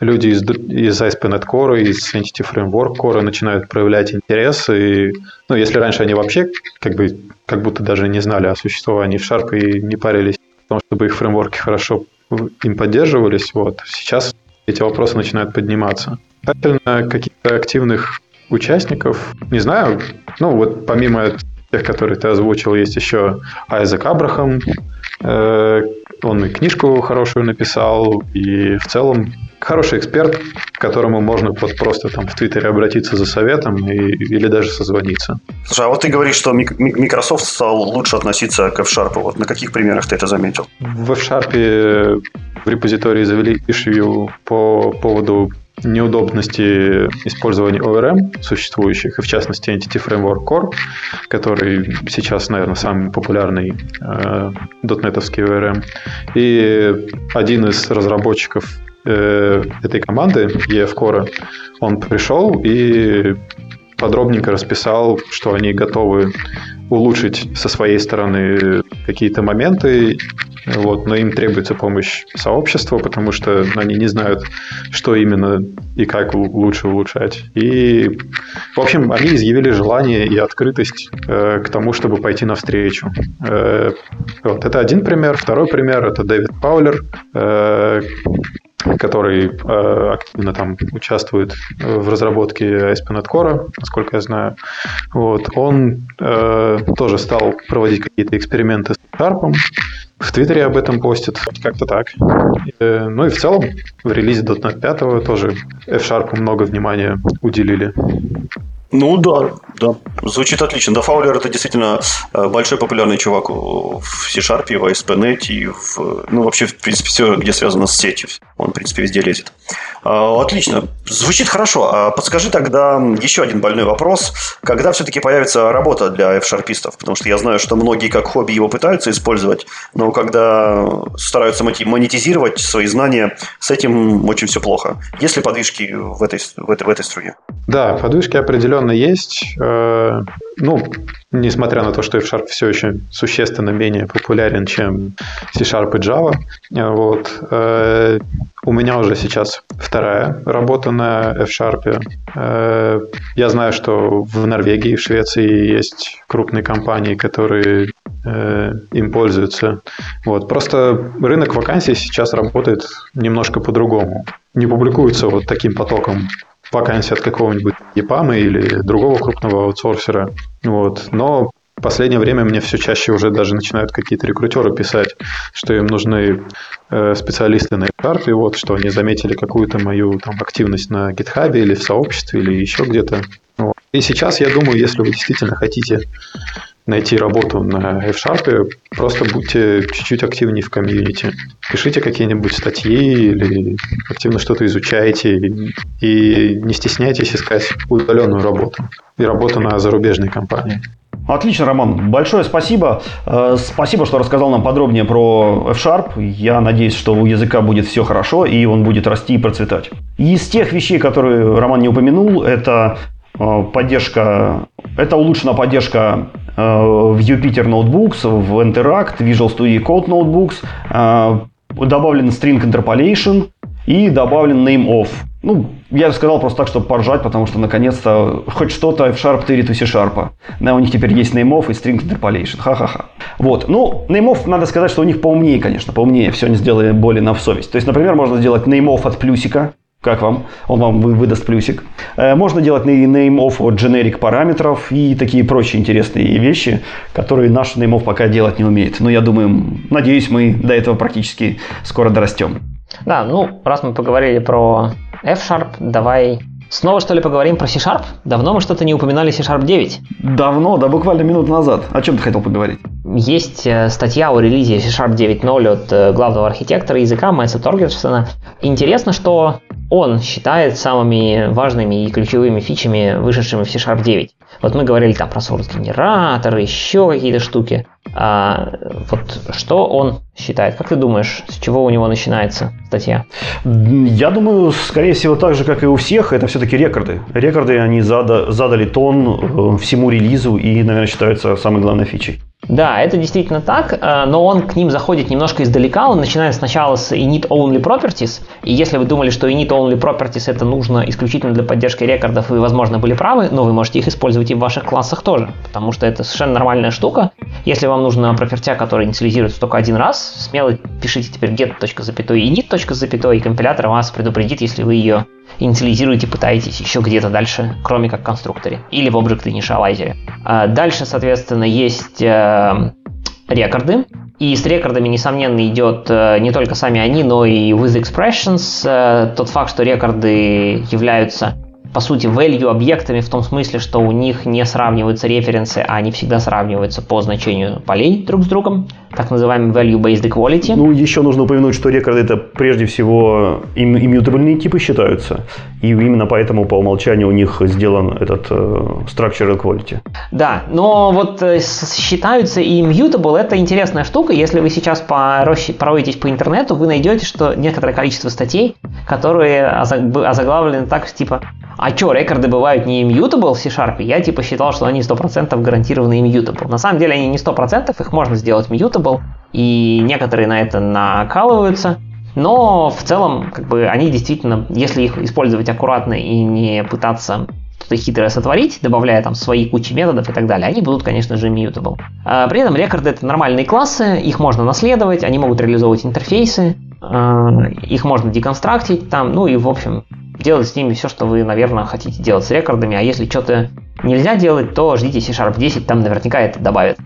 люди из, из ASP.NET Core, из Entity Framework Core начинают проявлять интерес. И, ну, если раньше они вообще как бы как будто даже не знали о существовании в Sharp и не парились в том, чтобы их фреймворки хорошо им поддерживались, вот, сейчас эти вопросы начинают подниматься. Касательно каких-то активных участников, не знаю, ну вот помимо тех, которые ты озвучил, есть еще Айзек Абрахам, э, он и книжку хорошую написал, и в целом хороший эксперт, к которому можно вот просто там в Твиттере обратиться за советом и, или даже созвониться. Слушай, а вот ты говоришь, что Microsoft стал лучше относиться к F-Sharp. Вот на каких примерах ты это заметил? В F-Sharp в репозитории завели issue по поводу неудобности использования ORM существующих, и в частности Entity Framework Core, который сейчас, наверное, самый популярный э, дотнетовский ORM. И один из разработчиков э, этой команды, EF Core, он пришел и подробненько расписал, что они готовы улучшить со своей стороны какие-то моменты, вот, но им требуется помощь сообщества, потому что они не знают, что именно и как лучше улучшать. И, в общем, они изъявили желание и открытость э, к тому, чтобы пойти навстречу. Э, вот, это один пример. Второй пример — это Дэвид Паулер, э, который э, активно там участвует в разработке ASP.NET Core, насколько я знаю. Вот. Он э, тоже стал проводить какие-то эксперименты с Sharp. В Твиттере об этом постит, как-то так. Э, ну и в целом в релизе .NET 5 тоже F-Sharp много внимания уделили. Ну да, да. Звучит отлично. Да, Фаулер это действительно э, большой популярный чувак в C-Sharp, в ASP.NET и в, ну, вообще, в принципе, все, где связано с сетью. Он, в принципе, везде лезет. А, отлично. Звучит хорошо. А подскажи тогда еще один больной вопрос. Когда все-таки появится работа для F-шарпистов? Потому что я знаю, что многие как хобби его пытаются использовать, но когда стараются монетизировать свои знания, с этим очень все плохо. Есть ли подвижки в этой, в этой, в этой струе? Да, подвижки определенно есть. Э, ну, несмотря на то, что F-Sharp все еще существенно менее популярен, чем C-Sharp и Java. Вот. Э, у меня уже сейчас вторая работа на F-Sharp. Э, я знаю, что в Норвегии в Швеции есть крупные компании, которые им пользуются. Вот. Просто рынок вакансий сейчас работает немножко по-другому. Не публикуется вот таким потоком вакансии от какого-нибудь EPAM или другого крупного аутсорсера. Вот. Но в последнее время мне все чаще уже даже начинают какие-то рекрутеры писать, что им нужны э, специалисты на HR, и вот, что они заметили какую-то мою там, активность на GitHub или в сообществе, или еще где-то. Вот. И сейчас, я думаю, если вы действительно хотите найти работу на F-Sharp, просто будьте чуть-чуть активнее в комьюнити. Пишите какие-нибудь статьи или активно что-то изучайте. И не стесняйтесь искать удаленную работу и работу на зарубежной компании. Отлично, Роман. Большое спасибо. Э, спасибо, что рассказал нам подробнее про F-Sharp. Я надеюсь, что у языка будет все хорошо, и он будет расти и процветать. Из тех вещей, которые Роман не упомянул, это э, поддержка, это улучшена поддержка Э, в Jupyter Notebooks, в Interact, Visual Studio Code Notebooks, добавлен string interpolation и добавлен name of. Ну, я сказал просто так, чтобы поржать, потому что наконец-то хоть что-то в Sharp тырит у C-Sharp. Да, у них теперь есть of и string interpolation. Ха-ха-ха. Вот. Ну, of, надо сказать, что у них поумнее, конечно, поумнее. Все они сделали более на совесть. То есть, например, можно сделать of от плюсика, как вам? Он вам выдаст плюсик. Э, можно делать of от generic параметров и такие прочие интересные вещи, которые наш of пока делать не умеет. Но я думаю, надеюсь, мы до этого практически скоро дорастем. Да, ну, раз мы поговорили про F-Sharp, давай Снова что ли поговорим про C-Sharp? Давно мы что-то не упоминали C-Sharp 9. Давно, да буквально минут назад. О чем ты хотел поговорить? Есть э, статья о релизе C-Sharp 9.0 от э, главного архитектора языка Мэтса Торгерсона. Интересно, что он считает самыми важными и ключевыми фичами, вышедшими в C-Sharp 9. Вот мы говорили там про source-генератор, еще какие-то штуки. А, вот что он считает? Как ты думаешь, с чего у него начинается статья? Я думаю, скорее всего, так же, как и у всех, это все-таки рекорды. Рекорды, они зада, задали тон э, всему релизу и, наверное, считаются самой главной фичей. Да, это действительно так, э, но он к ним заходит немножко издалека, он начинает сначала с init only properties, и если вы думали, что init only properties это нужно исключительно для поддержки рекордов, вы, возможно, были правы, но вы можете их использовать и в ваших классах тоже, потому что это совершенно нормальная штука. Если вам нужна пропертя, которая инициализируется только один раз, смело пишите теперь get.init.запятой, и компилятор вас предупредит, если вы ее инициализируете, пытаетесь еще где-то дальше, кроме как в конструкторе или в Object Initializer. А дальше, соответственно, есть э, рекорды. И с рекордами, несомненно, идет э, не только сами они, но и with expressions. Э, тот факт, что рекорды являются по сути, value объектами в том смысле, что у них не сравниваются референсы, а они всегда сравниваются по значению полей друг с другом, так называемый value-based equality. Ну, еще нужно упомянуть, что рекорды это прежде всего им, типы считаются, и именно поэтому по умолчанию у них сделан этот uh, structure equality. Да, но вот э, считаются и immutable, это интересная штука, если вы сейчас пороетесь по интернету, вы найдете, что некоторое количество статей, которые озаглавлены так, типа а что, рекорды бывают не immutable в C-Sharp? Я типа считал, что они 100% гарантированно immutable. На самом деле они не 100%, их можно сделать mutable, и некоторые на это накалываются. Но в целом, как бы, они действительно, если их использовать аккуратно и не пытаться что-то хитрое сотворить, добавляя там свои кучи методов и так далее, они будут, конечно же, immutable. А при этом рекорды это нормальные классы, их можно наследовать, они могут реализовывать интерфейсы, их можно деконстрактить там, ну и в общем делать с ними все, что вы, наверное, хотите делать с рекордами, а если что-то нельзя делать, то ждите C-Sharp 10, там наверняка это добавят.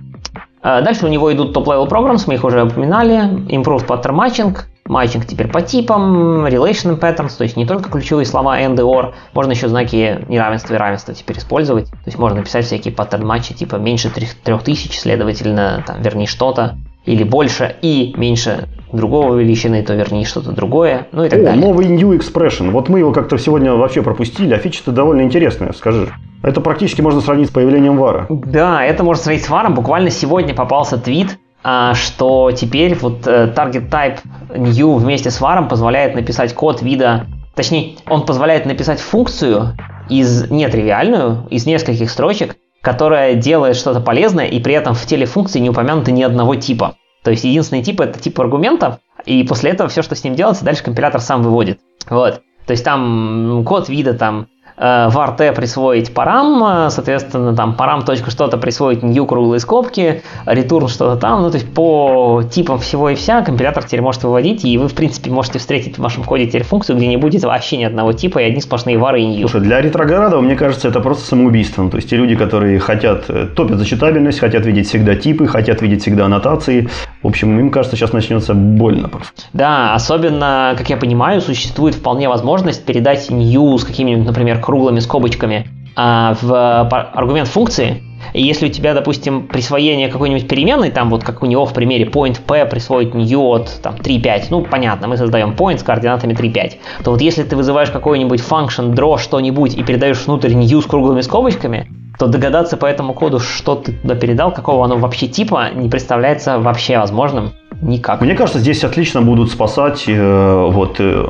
А дальше у него идут топ-level programs, мы их уже упоминали, improved pattern matching, матчинг теперь по типам, relation patterns, то есть не только ключевые слова and or, можно еще знаки неравенства и равенства теперь использовать. То есть можно написать всякие паттерн матчи типа меньше 3000, следовательно, там, верни что-то, или больше и меньше другого величины, то верни что-то другое, ну и так О, далее. новый New Expression. Вот мы его как-то сегодня вообще пропустили, а фича-то довольно интересная, скажи. Это практически можно сравнить с появлением вара. Да, это можно сравнить с варом. Буквально сегодня попался твит, а, что теперь вот э, target type new вместе с варом позволяет написать код вида, точнее, он позволяет написать функцию из нетривиальную, из нескольких строчек, которая делает что-то полезное, и при этом в теле функции не упомянуто ни одного типа. То есть единственный тип это тип аргумента, и после этого все, что с ним делается, дальше компилятор сам выводит. Вот. То есть там код вида там Э, var t присвоить парам, э, соответственно, там парам точка что-то присвоить new круглые скобки, return что-то там, ну, то есть по типам всего и вся компилятор теперь может выводить, и вы, в принципе, можете встретить в вашем коде теперь функцию, где не будет вообще ни одного типа, и одни сплошные вары и new. Слушай, для ретроградов, мне кажется, это просто самоубийство. То есть те люди, которые хотят, э, топят за читабельность, хотят видеть всегда типы, хотят видеть всегда аннотации. В общем, им кажется, сейчас начнется больно просто. Да, особенно, как я понимаю, существует вполне возможность передать new с какими-нибудь, например, круглыми скобочками а, в аргумент функции, и если у тебя, допустим, присвоение какой-нибудь переменной, там вот как у него в примере point p присвоить new от там, 3,5, ну понятно, мы создаем point с координатами 3,5, то вот если ты вызываешь какой-нибудь function draw что-нибудь и передаешь внутрь new с круглыми скобочками, то догадаться по этому коду, что ты туда передал, какого оно вообще типа, не представляется вообще возможным никак. Мне кажется, здесь отлично будут спасать э, вот э,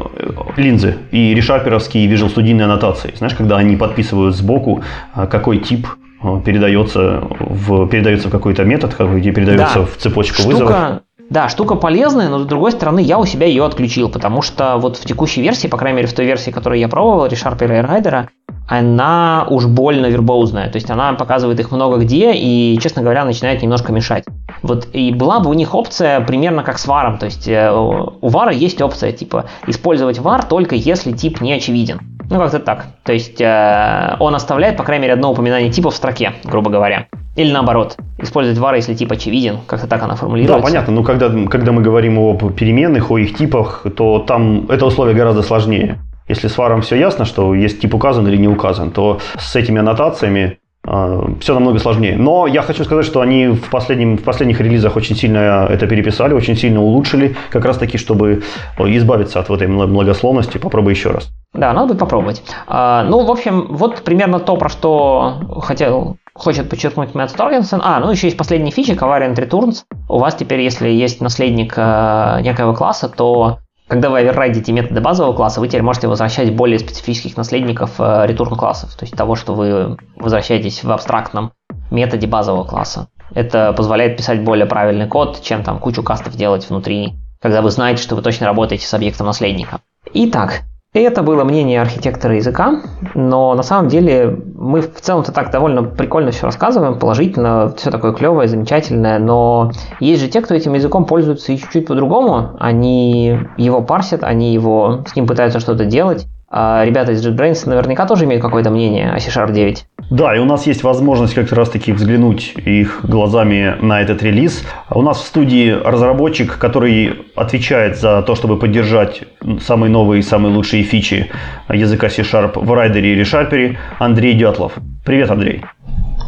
линзы и решаперовские и Visual Studio аннотации. Знаешь, когда они подписывают сбоку, э, какой тип э, передается в, передается в какой-то метод, какой передается да. в цепочку Штука, вызовов. Да, штука полезная, но с другой стороны, я у себя ее отключил, потому что вот в текущей версии, по крайней мере в той версии, которую я пробовал, ReSharper и Rider, она уж больно вербоузная. То есть она показывает их много где и, честно говоря, начинает немножко мешать. Вот и была бы у них опция примерно как с варом. То есть э, у вара есть опция типа использовать var только если тип не очевиден. Ну, как-то так. То есть э, он оставляет, по крайней мере, одно упоминание типа в строке, грубо говоря. Или наоборот, использовать var, если тип очевиден, как-то так она формулируется. Да, понятно, но когда, когда мы говорим о переменных, о их типах, то там это условие гораздо сложнее. Если с варом все ясно, что есть тип указан или не указан, то с этими аннотациями э, все намного сложнее. Но я хочу сказать, что они в, последнем, в последних релизах очень сильно это переписали, очень сильно улучшили, как раз таки, чтобы избавиться от вот этой многословности. Попробуй еще раз. Да, надо будет попробовать. А, ну, в общем, вот примерно то, про что хотел хочет подчеркнуть Мэтт Торгенсен. А, ну еще есть последняя фича, Covariant Returns. У вас теперь, если есть наследник э, некоего класса, то когда вы оверрайдите методы базового класса, вы теперь можете возвращать более специфических наследников return э, классов, то есть того, что вы возвращаетесь в абстрактном методе базового класса. Это позволяет писать более правильный код, чем там кучу кастов делать внутри, когда вы знаете, что вы точно работаете с объектом наследника. Итак, это было мнение архитектора языка, но на самом деле мы в целом-то так довольно прикольно все рассказываем, положительно, все такое клевое, замечательное, но есть же те, кто этим языком пользуются и чуть-чуть по-другому, они его парсят, они его с ним пытаются что-то делать, а ребята из JetBrains наверняка тоже имеют какое-то мнение о C-Sharp 9. Да, и у нас есть возможность как раз таки взглянуть их глазами на этот релиз. У нас в студии разработчик, который отвечает за то, чтобы поддержать самые новые и самые лучшие фичи языка C-Sharp в райдере и ReSharper, Андрей Дятлов. Привет, Андрей.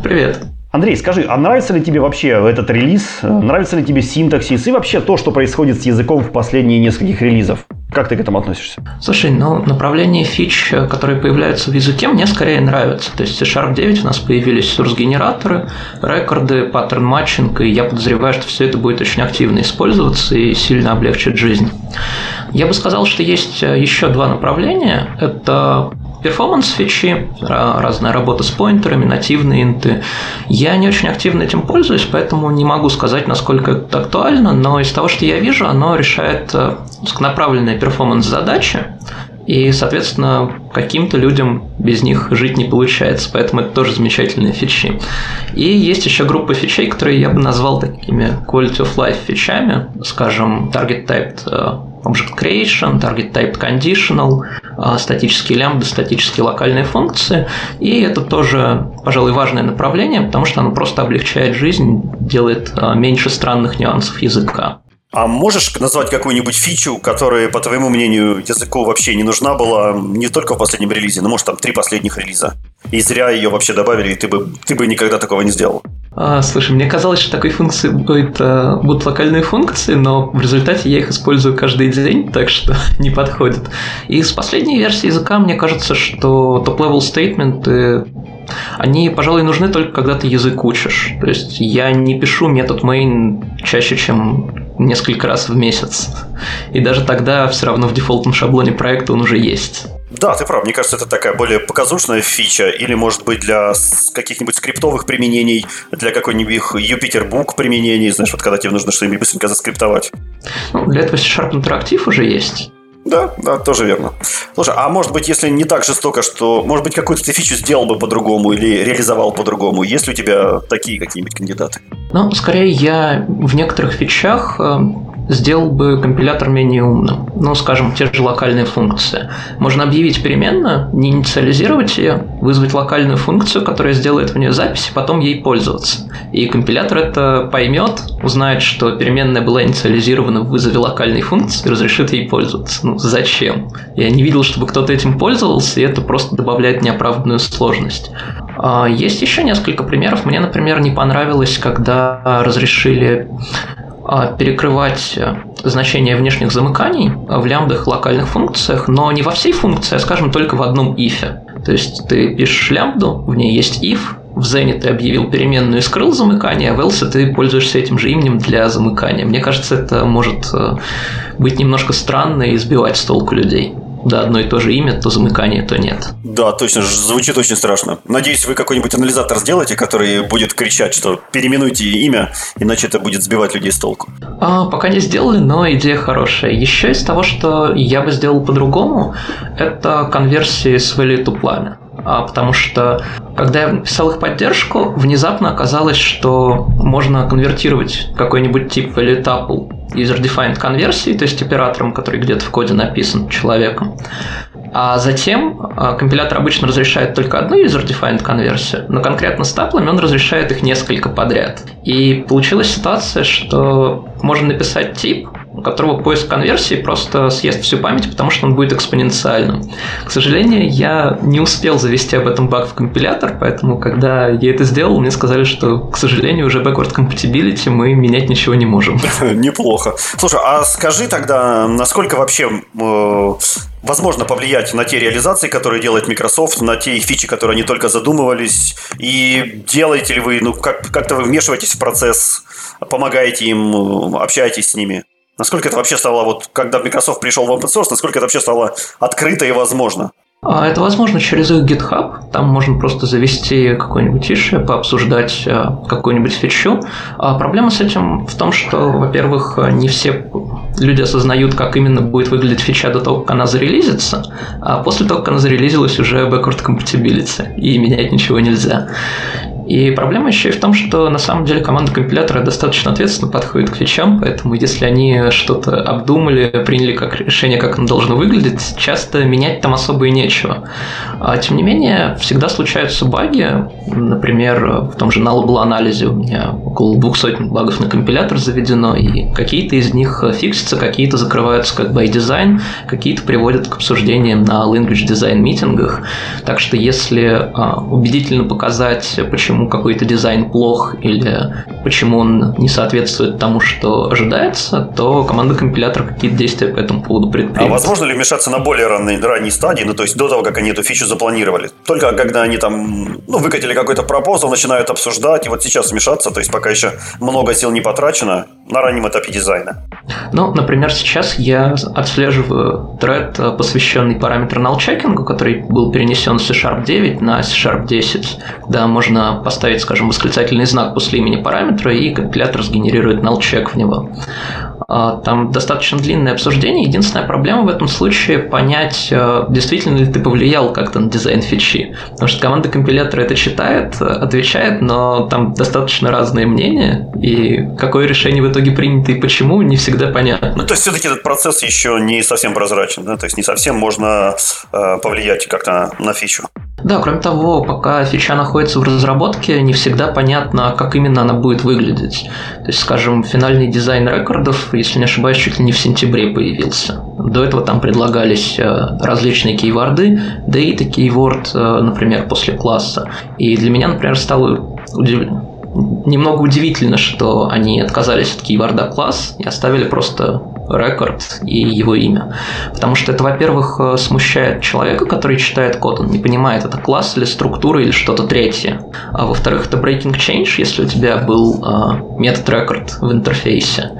Привет. Андрей, скажи, а нравится ли тебе вообще этот релиз? Нравится ли тебе синтаксис и вообще то, что происходит с языком в последние нескольких релизов? Как ты к этому относишься? Слушай, ну, направление фич, которые появляются в языке, мне скорее нравится. То есть в C-Sharp 9 у нас появились source-генераторы, рекорды, pattern matching, и я подозреваю, что все это будет очень активно использоваться и сильно облегчит жизнь. Я бы сказал, что есть еще два направления. Это performance фичи, разная работа с поинтерами, нативные инты. Я не очень активно этим пользуюсь, поэтому не могу сказать, насколько это актуально, но из того, что я вижу, оно решает э, узконаправленные перформанс-задачи, и, соответственно, каким-то людям без них жить не получается, поэтому это тоже замечательные фичи. И есть еще группа фичей, которые я бы назвал такими quality of life фичами, скажем, target typed э, Object Creation, Target Type Conditional, а, статические лямбды, статические локальные функции. И это тоже, пожалуй, важное направление, потому что оно просто облегчает жизнь, делает а, меньше странных нюансов языка. А можешь назвать какую-нибудь фичу, которая, по твоему мнению, языку вообще не нужна была не только в последнем релизе, но, может, там три последних релиза? И зря ее вообще добавили, и ты бы, ты бы никогда такого не сделал. А, слушай, мне казалось, что такой функции будет, а, будут локальные функции, но в результате я их использую каждый день, так что не подходит. И с последней версии языка мне кажется, что топ-level стейтменты они, пожалуй, нужны только когда ты язык учишь. То есть я не пишу метод main чаще, чем несколько раз в месяц. И даже тогда все равно в дефолтном шаблоне проекта он уже есть. Да, ты прав. Мне кажется, это такая более показушная фича. Или, может быть, для каких-нибудь скриптовых применений, для какой-нибудь Юпитер Book применений, знаешь, вот когда тебе нужно что-нибудь быстренько заскриптовать. Ну, для этого C-Sharp Interactive уже есть. Да, да, тоже верно. Слушай, а может быть, если не так жестоко, что, может быть, какую-то ты фичу сделал бы по-другому или реализовал по-другому? Есть ли у тебя такие какие-нибудь кандидаты? Ну, скорее, я в некоторых фичах сделал бы компилятор менее умным. Ну, скажем, те же локальные функции. Можно объявить переменную, не инициализировать ее, вызвать локальную функцию, которая сделает в нее запись, и потом ей пользоваться. И компилятор это поймет, узнает, что переменная была инициализирована в вызове локальной функции, и разрешит ей пользоваться. Ну, зачем? Я не видел, чтобы кто-то этим пользовался, и это просто добавляет неоправданную сложность. А, есть еще несколько примеров. Мне, например, не понравилось, когда разрешили перекрывать э, значение внешних замыканий в лямбдах локальных функциях, но не во всей функции, а, скажем, только в одном ифе. То есть ты пишешь лямбду, в ней есть if, в Zen ты объявил переменную и скрыл замыкание, а в else ты пользуешься этим же именем для замыкания. Мне кажется, это может э, быть немножко странно и сбивать с толку людей да, одно и то же имя, то замыкание, то нет. Да, точно, звучит очень страшно. Надеюсь, вы какой-нибудь анализатор сделаете, который будет кричать, что переименуйте имя, иначе это будет сбивать людей с толку. А, пока не сделали, но идея хорошая. Еще из того, что я бы сделал по-другому, это конверсии с value to pламя. А, потому что когда я писал их поддержку, внезапно оказалось, что можно конвертировать какой-нибудь тип value tuple user-defined конверсии, то есть оператором, который где-то в коде написан человеком. А затем а, компилятор обычно разрешает только одну user-defined конверсию, но конкретно с таплами он разрешает их несколько подряд. И получилась ситуация, что можно написать тип, у которого поиск конверсии просто съест всю память, потому что он будет экспоненциальным. К сожалению, я не успел завести об этом баг в компилятор, поэтому, когда я это сделал, мне сказали, что, к сожалению, уже backward compatibility мы менять ничего не можем. Неплохо. Слушай, а скажи тогда, насколько вообще э, возможно повлиять на те реализации, которые делает Microsoft, на те фичи, которые они только задумывались, и делаете ли вы, ну, как- как-то вы вмешиваетесь в процесс, помогаете им, общаетесь с ними? Насколько это вообще стало, вот когда Microsoft пришел в open source, насколько это вообще стало открыто и возможно? А это возможно через их GitHub. Там можно просто завести какой-нибудь issue, пообсуждать э, какую-нибудь фичу. А проблема с этим в том, что, во-первых, не все люди осознают, как именно будет выглядеть фича до того, как она зарелизится, а после того, как она зарелизилась, уже backward compatibility, и менять ничего нельзя. И проблема еще и в том, что на самом деле команда компилятора достаточно ответственно подходит к фичам, поэтому если они что-то обдумали, приняли как решение, как оно должно выглядеть, часто менять там особо и нечего. А, тем не менее, всегда случаются баги. Например, в том же nullable анализе у меня около 200 багов на компилятор заведено, и какие-то из них фиксятся, какие-то закрываются как by design, какие-то приводят к обсуждениям на language design митингах. Так что если а, убедительно показать, почему почему какой-то дизайн плох или почему он не соответствует тому, что ожидается, то команда компилятора какие-то действия по этому поводу предпримет. А возможно ли вмешаться на более ранней, ранней стадии, ну то есть до того, как они эту фичу запланировали? Только когда они там ну, выкатили какой-то пропозал, начинают обсуждать, и вот сейчас вмешаться, то есть пока еще много сил не потрачено на раннем этапе дизайна. Ну, например, сейчас я отслеживаю тред, посвященный параметру null-чекингу, который был перенесен с C-Sharp 9 на C-Sharp 10. Да, можно поставить, скажем, восклицательный знак после имени параметра, и компилятор сгенерирует null-check в него. А, там достаточно длинное обсуждение. Единственная проблема в этом случае понять, э, действительно ли ты повлиял как-то на дизайн фичи. Потому что команда компилятора это читает, отвечает, но там достаточно разные мнения, и какое решение в итоге принято и почему, не всегда понятно. Ну, то есть, все-таки этот процесс еще не совсем прозрачен, да? То есть, не совсем можно э, повлиять как-то на фичу. Да, кроме того, пока фича находится в разработке, не всегда понятно, как именно она будет выглядеть. То есть, скажем, финальный дизайн рекордов, если не ошибаюсь, чуть ли не в сентябре появился. До этого там предлагались э, различные кейворды, data keyword, э, например, после класса. И для меня, например, стало удивлено немного удивительно, что они отказались от кейворда класс и оставили просто рекорд и его имя. Потому что это, во-первых, э, смущает человека, который читает код, он не понимает, это класс или структура или что-то третье. А во-вторых, это breaking change, если у тебя был э, метод record в интерфейсе.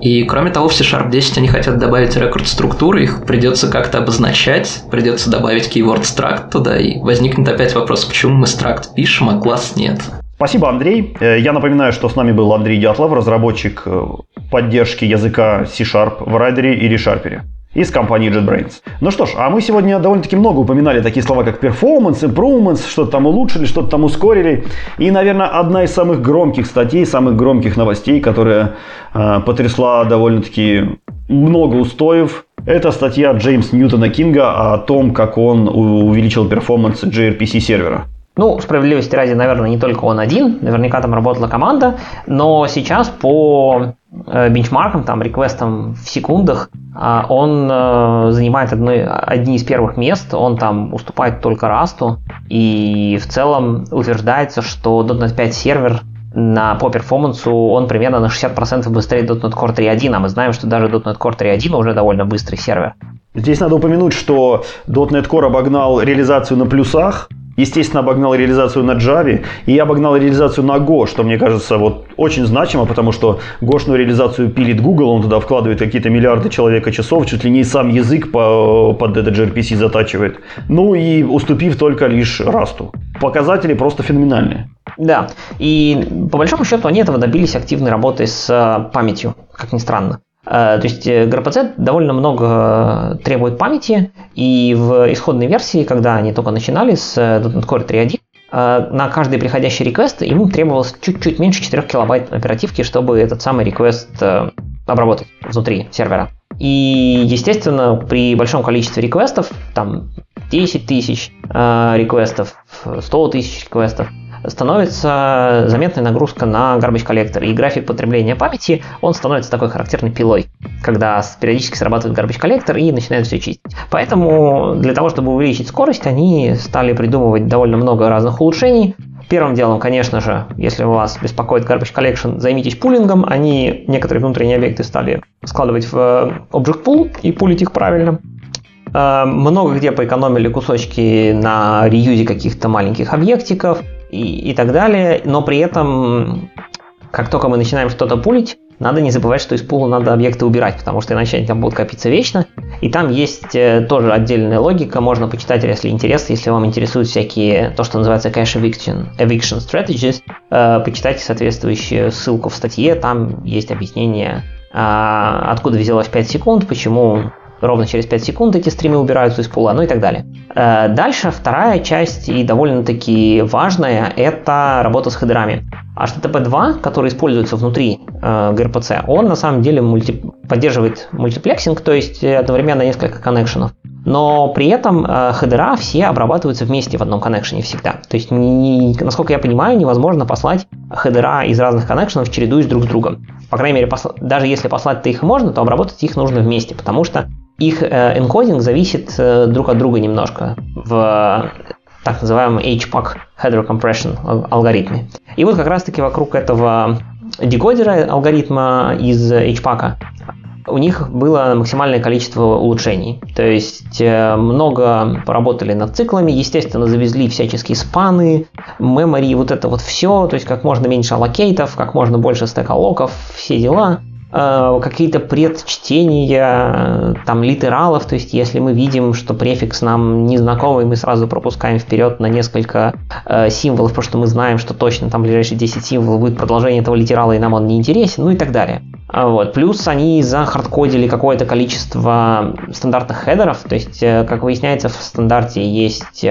И кроме того, в C-Sharp 10 они хотят добавить рекорд структуры, их придется как-то обозначать, придется добавить keyword struct туда, и возникнет опять вопрос, почему мы struct пишем, а класс нет. Спасибо, Андрей. Э, я напоминаю, что с нами был Андрей Дятлов, разработчик э, поддержки языка C-Sharp в Райдере и ReSharper из компании JetBrains. Ну что ж, а мы сегодня довольно-таки много упоминали такие слова, как performance, improvements, что-то там улучшили, что-то там ускорили. И, наверное, одна из самых громких статей, самых громких новостей, которая э, потрясла довольно-таки много устоев, это статья Джеймса Ньютона Кинга о том, как он увеличил перформанс gRPC сервера. Ну, справедливости ради, наверное, не только он один, наверняка там работала команда, но сейчас по э, бенчмаркам, там, реквестам в секундах, а, он э, занимает одни, одни из первых мест, он там уступает только Расту, и в целом утверждается, что .NET 5 сервер на, по перформансу он примерно на 60% быстрее .NET Core 3.1, а мы знаем, что даже .NET Core 3.1 уже довольно быстрый сервер. Здесь надо упомянуть, что .NET Core обогнал реализацию на плюсах, естественно, обогнал реализацию на Java и обогнал реализацию на Go, что мне кажется вот очень значимо, потому что гошную реализацию пилит Google, он туда вкладывает какие-то миллиарды человека часов, чуть ли не сам язык по, под этот gRPC затачивает. Ну и уступив только лишь Расту. Показатели просто феноменальные. Да, и по большому счету они этого добились активной работой с э, памятью, как ни странно. Э, то есть gRPC э, довольно много э, требует памяти, и в исходной версии, когда они только начинали с .NET Core 3.1, на каждый приходящий реквест ему требовалось чуть-чуть меньше 4 килобайт оперативки, чтобы этот самый реквест обработать внутри сервера. И, естественно, при большом количестве реквестов, там 10 тысяч реквестов, 100 тысяч реквестов, становится заметная нагрузка на garbage коллектор. И график потребления памяти, он становится такой характерной пилой, когда периодически срабатывает garbage коллектор и начинает все чистить. Поэтому для того, чтобы увеличить скорость, они стали придумывать довольно много разных улучшений. Первым делом, конечно же, если вас беспокоит Garbage Collection, займитесь пулингом. Они некоторые внутренние объекты стали складывать в Object Pool и пулить их правильно. Э, много где поэкономили кусочки на реюзе каких-то маленьких объектиков и, так далее, но при этом, как только мы начинаем что-то пулить, надо не забывать, что из пула надо объекты убирать, потому что иначе они там будут копиться вечно. И там есть э, тоже отдельная логика, можно почитать, если интересно, если вам интересуют всякие, то, что называется cache eviction, eviction strategies, э, почитайте соответствующую ссылку в статье, там есть объяснение, а, откуда взялось 5 секунд, почему ровно через 5 секунд эти стримы убираются из пула, ну и так далее. Э, дальше вторая часть и довольно-таки важная – это работа с хедерами. HTTP2, который используется внутри э, gRPC, он на самом деле мульти... поддерживает мультиплексинг, то есть одновременно несколько коннекшенов. Но при этом э, хедера все обрабатываются вместе в одном коннекшене всегда. То есть, не, насколько я понимаю, невозможно послать хедера из разных коннекшенов чередуясь друг с другом. По крайней мере, посла... даже если послать-то их можно, то обработать их нужно вместе, потому что их э, энкодинг зависит э, друг от друга немножко в так называемом HPACK Header Compression алгоритме. И вот как раз-таки вокруг этого декодера алгоритма из HPAC у них было максимальное количество улучшений. То есть э, много поработали над циклами, естественно, завезли всяческие спаны, memory, вот это вот все, то есть как можно меньше аллокейтов, как можно больше стека-локов, все дела. Э, какие-то предчтения там литералов, то есть если мы видим, что префикс нам незнакомый, мы сразу пропускаем вперед на несколько э, символов, потому что мы знаем, что точно там ближайшие 10 символов будет продолжение этого литерала, и нам он не интересен, ну и так далее. А вот. Плюс они захардкодили какое-то количество стандартных хедеров, то есть, э, как выясняется, в стандарте есть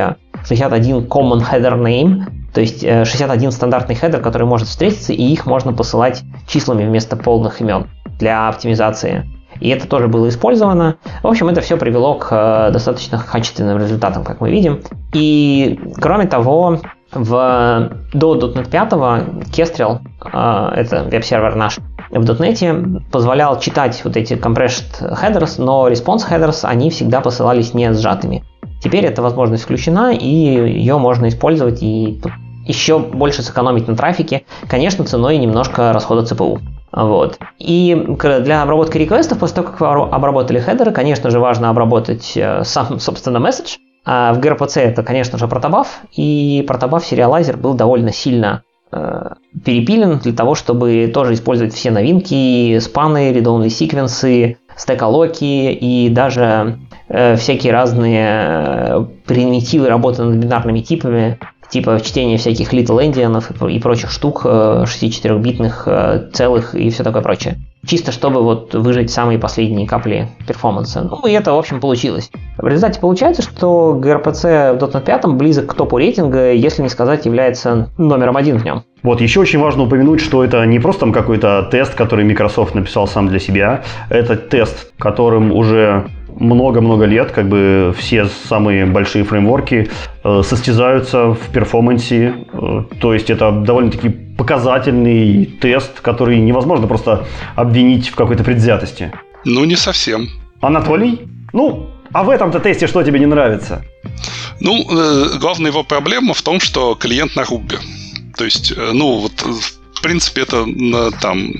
61 common header name, то есть 61 э, стандартный хедер, который может встретиться, и их можно посылать числами вместо полных имен для оптимизации. И это тоже было использовано. В общем, это все привело к э, достаточно качественным результатам, как мы видим. И, кроме того, в, до .NET 5 Kestrel, э, это веб-сервер наш, в .NET позволял читать вот эти compressed headers, но response headers, они всегда посылались не сжатыми. Теперь эта возможность включена, и ее можно использовать и еще больше сэкономить на трафике, конечно, ценой немножко расхода ЦПУ. Вот. И для обработки реквестов, после того, как вы обработали хедеры, конечно же, важно обработать э, сам, собственно, месседж. А в gRPC это, конечно же, протобаф, и протобаф сериалайзер был довольно сильно перепилен для того, чтобы тоже использовать все новинки, спаны, read-only секвенсы, стекалоки и даже э, всякие разные э, примитивы работы над бинарными типами, типа чтения всяких little endianов и прочих штук, 64-битных э, целых и все такое прочее. Чисто чтобы вот выжать самые последние капли перформанса. Ну и это, в общем, получилось. В результате получается, что gRPC в .NET 5 близок к топу рейтинга, если не сказать, является номером один в нем. Вот еще очень важно упомянуть, что это не просто там какой-то тест, который Microsoft написал сам для себя. Это тест, которым уже много-много лет как бы все самые большие фреймворки э, состязаются в перформансе. Э, то есть это довольно-таки показательный тест, который невозможно просто обвинить в какой-то предвзятости. Ну, не совсем. Анатолий? Ну, а в этом-то тесте что тебе не нравится? Ну, э, главная его проблема в том, что клиент на Ruby. То есть, э, ну, вот в принципе, это там,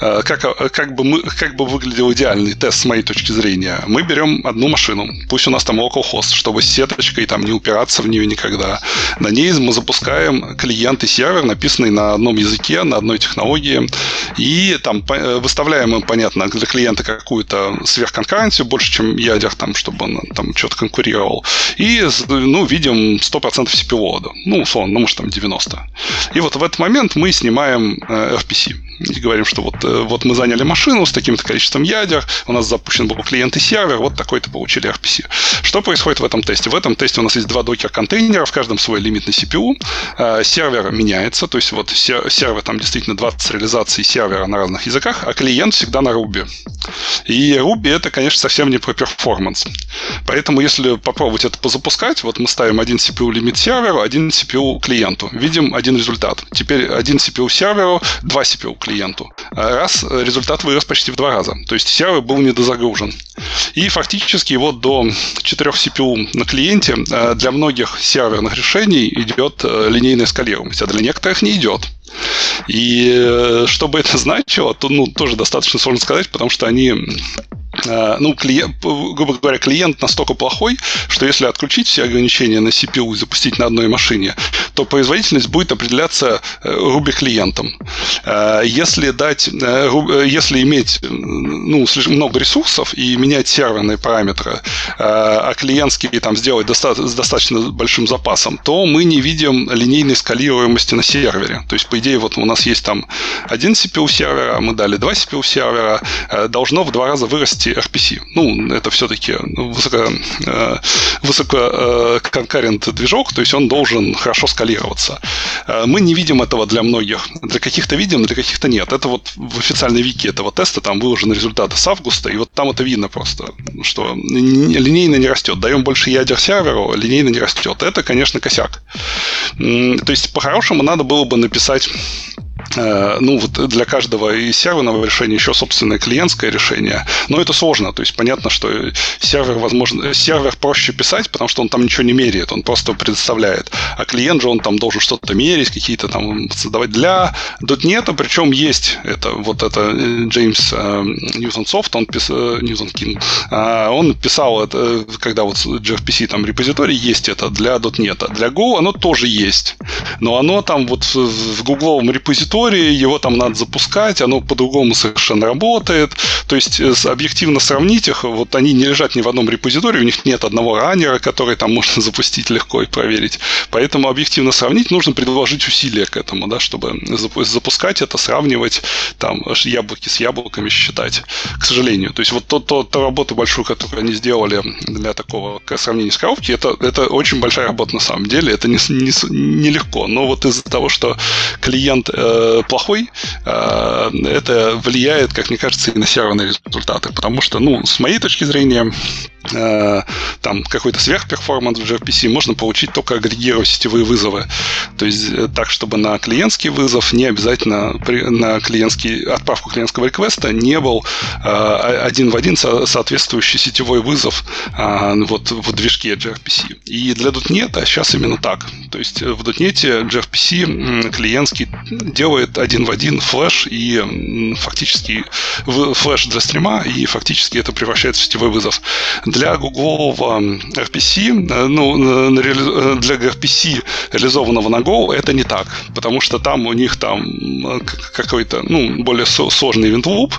э, как, как, бы мы, как бы выглядел идеальный тест с моей точки зрения. Мы берем одну машину, пусть у нас там localhost, чтобы с сеточкой там не упираться в нее никогда. На ней мы запускаем клиент и сервер, написанный на одном языке, на одной технологии, и там э, выставляем им, понятно, для клиента какую-то сверхконкуренцию, больше, чем ядер, там, чтобы он там что-то конкурировал. И, ну, видим 100% CPU-лода. Ну, условно, ну, может, там 90%. И вот в этот момент мы снимаем снимаем э, FPC. И говорим, что вот, э, вот мы заняли машину с таким-то количеством ядер, у нас запущен был клиент и сервер, вот такой-то получили RPC. Что происходит в этом тесте? В этом тесте у нас есть два докер-контейнера, в каждом свой лимитный CPU. Э, сервер меняется, то есть вот сервер, там действительно 20 реализаций сервера на разных языках, а клиент всегда на Ruby. И Ruby это, конечно, совсем не про performance. Поэтому, если попробовать это позапускать, вот мы ставим один CPU лимит серверу, один CPU клиенту. Видим один результат. Теперь один CPU серверу, два CPU клиенту. Раз результат вырос почти в два раза. То есть сервер был недозагружен. И фактически вот до 4 CPU на клиенте э, для многих серверных решений идет э, линейная скалируемость, а для некоторых не идет. И э, что бы это значило, то ну, тоже достаточно сложно сказать, потому что они ну, клиент, грубо говоря, клиент настолько плохой, что если отключить все ограничения на CPU и запустить на одной машине, то производительность будет определяться Ruby клиентом. Если дать, если иметь ну, слишком много ресурсов и менять серверные параметры, а клиентские там сделать с достаточно большим запасом, то мы не видим линейной скалируемости на сервере. То есть, по идее, вот у нас есть там один CPU сервера, мы дали два CPU сервера, должно в два раза вырасти RPC. Ну, это все-таки высоко, э, высоко э, конкурент движок, то есть он должен хорошо скалироваться. Э, мы не видим этого для многих. Для каких-то видим, для каких-то нет. Это вот в официальной вики этого теста там выложены результаты с августа, и вот там это видно просто, что линейно не растет. Даем больше ядер серверу, линейно не растет. Это, конечно, косяк. То есть, по-хорошему, надо было бы написать Э, ну, вот для каждого из серверного решения еще собственное клиентское решение. Но это сложно. То есть понятно, что сервер, возможно, сервер проще писать, потому что он там ничего не меряет, он просто предоставляет. А клиент же он там должен что-то мерить, какие-то там создавать для .NET, причем есть это, вот это э, Джеймс э, Ньютон Софт, он писал, Ньютон Кинг, он писал это, когда вот gRPC там репозиторий есть это для .NET. Для Go оно тоже есть. Но оно там вот в гугловом репозитории истории, его там надо запускать, оно по-другому совершенно работает. То есть э, объективно сравнить их, вот они не лежат ни в одном репозитории, у них нет одного раннера, который там можно запустить легко и проверить. Поэтому объективно сравнить нужно предложить усилия к этому, да, чтобы запускать это, сравнивать, там, яблоки с яблоками считать, к сожалению. То есть вот то, то, ту работу большую, которую они сделали для такого сравнения с коробки, это, это очень большая работа на самом деле, это не, не, не легко. Но вот из-за того, что клиент э, плохой, э, это влияет, как мне кажется, и на серверные результаты. Потому что, ну, с моей точки зрения, Э, там какой-то сверхперформанс в gRPC можно получить только агрегируя сетевые вызовы. То есть э, так, чтобы на клиентский вызов не обязательно на клиентский, отправку клиентского реквеста не был э, один в один соответствующий сетевой вызов вот в движке gRPC. И для .NET сейчас именно так. То есть в .NET gRPC клиентский делает один в один флеш и фактически флеш для стрима, и фактически это превращается в сетевой вызов для гуглового RPC, э, ну, э, для RPC, реализованного на Go, это не так, потому что там у них там какой-то, ну, более сложный event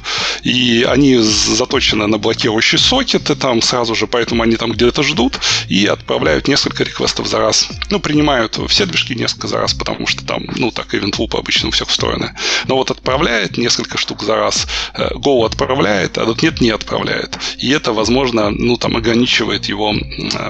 и они заточены на блокирующие сокеты там сразу же, поэтому они там где-то ждут и отправляют несколько реквестов за раз. Ну, принимают все движки несколько за раз, потому что там, ну, так event обычно у устроены. Но вот отправляет несколько штук за раз, Go отправляет, а тут нет, не отправляет. И это, возможно, ну, там ограничивает его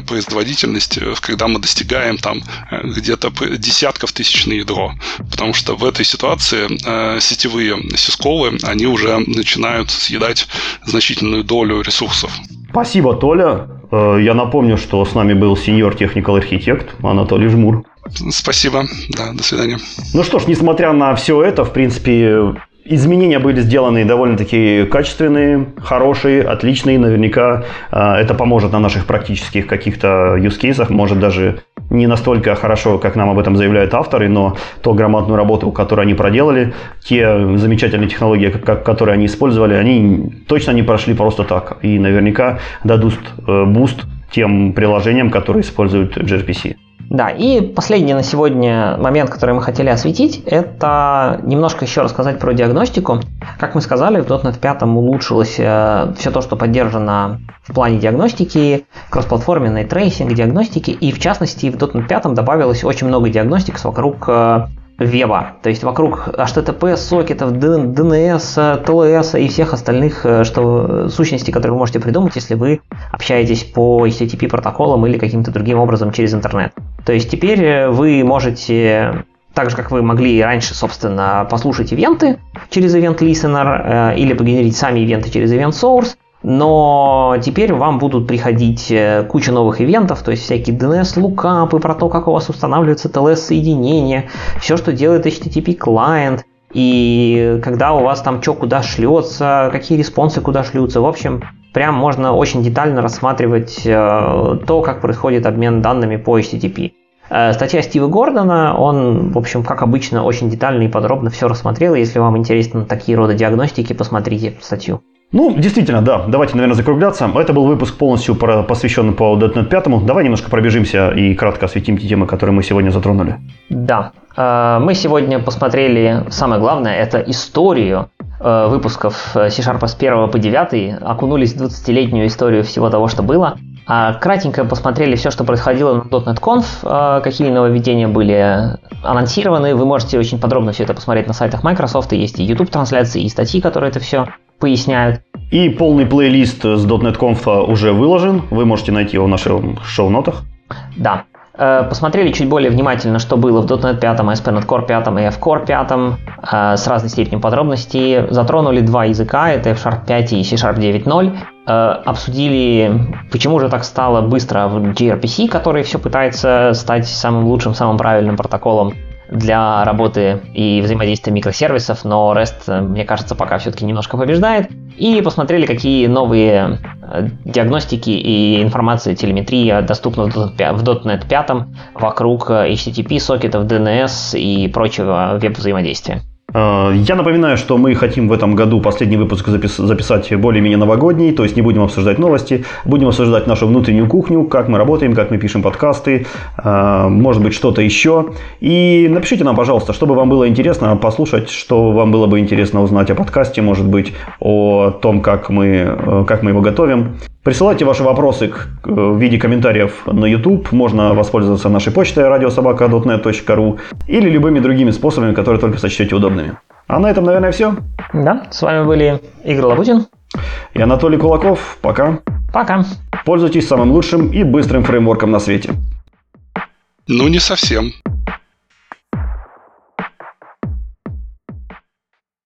производительность, э, когда мы достигаем там э, где-то десятков тысяч на ядро. Потому что в этой ситуации э, сетевые сисковы, они уже начинают съедать значительную долю ресурсов. Спасибо, Толя. Я напомню, что с нами был сеньор техникал архитект Анатолий Жмур. Спасибо. Да, до свидания. Ну что ж, несмотря на все это, в принципе, Изменения были сделаны довольно-таки качественные, хорошие, отличные. Наверняка э, это поможет на наших практических каких-то use cases. Может даже не настолько хорошо, как нам об этом заявляют авторы, но то грамотную работу, которую они проделали, те замечательные технологии, которые они использовали, они точно не прошли просто так. И наверняка дадут э, boost тем приложениям, которые используют gRPC. Да, и последний на сегодня момент, который мы хотели осветить, это немножко еще рассказать про диагностику. Как мы сказали, в .NET 5 улучшилось э, все то, что поддержано в плане диагностики, кроссплатформенной tracing, диагностики, и в частности в .NET 5 добавилось очень много диагностик вокруг э, веба, то есть вокруг HTTP, сокетов, DNS, TLS и всех остальных э, что, сущностей, которые вы можете придумать, если вы общаетесь по HTTP протоколам или каким-то другим образом через интернет. То есть теперь э, вы можете так же, как вы могли раньше, собственно, послушать ивенты через Event Listener э, или погенерить сами ивенты через Event Source, но теперь вам будут приходить э, куча новых ивентов, то есть всякие DNS лукапы про то, как у вас устанавливается TLS-соединение, все, что делает HTTP клиент, и когда у вас там что куда шлется, какие респонсы куда шлются. В общем, прям можно очень детально рассматривать э, то, как происходит обмен данными по HTTP. Э, статья Стива Гордона, он, в общем, как обычно, очень детально и подробно все рассмотрел. Если вам интересны такие роды диагностики, посмотрите статью. Ну, действительно, да. Давайте, наверное, закругляться. Это был выпуск полностью посвященный по .NET 5. Давай немножко пробежимся и кратко осветим те темы, которые мы сегодня затронули. Да. Э, мы сегодня посмотрели, самое главное, это историю э, выпусков C-Sharp с 1 по 9, окунулись в 20-летнюю историю всего того, что было. А кратенько посмотрели все, что происходило на .NET Conf, э, какие нововведения были анонсированы. Вы можете очень подробно все это посмотреть на сайтах Microsoft. Есть и YouTube-трансляции, и статьи, которые это все поясняют. И полный плейлист с .NET Conf уже выложен. Вы можете найти его в наших шоу-нотах. Да. Э, посмотрели чуть более внимательно, что было в .NET 5, ASP.NET Core 5 и F-Core 5 э, с разной степенью подробностей. Затронули два языка, это F-Sharp 5 и C-Sharp 9.0. Э, обсудили, почему же так стало быстро в gRPC, который все пытается стать самым лучшим, самым правильным протоколом для работы и взаимодействия микросервисов, но REST, мне кажется, пока все-таки немножко побеждает. И посмотрели, какие новые э, диагностики и информации телеметрии доступны в .NET 5 вокруг HTTP, сокетов, DNS и прочего веб-взаимодействия. Э, я напоминаю, что мы хотим в этом году последний выпуск записать более-менее новогодний, то есть не будем обсуждать новости, будем обсуждать нашу внутреннюю кухню, как мы работаем, как мы пишем подкасты, э, может быть что-то еще. И напишите нам, пожалуйста, чтобы вам было интересно послушать, что вам было бы интересно узнать о подкасте, может быть, о том, как мы, э, как мы его готовим. Присылайте ваши вопросы в виде комментариев на YouTube. Можно воспользоваться нашей почтой radiosobaka.net.ru или любыми другими способами, которые только сочтете удобными. А на этом, наверное, все. Да, с вами были Игорь Лабутин и Анатолий Кулаков. Пока. Пока. Пользуйтесь самым лучшим и быстрым фреймворком на свете. Ну, не совсем.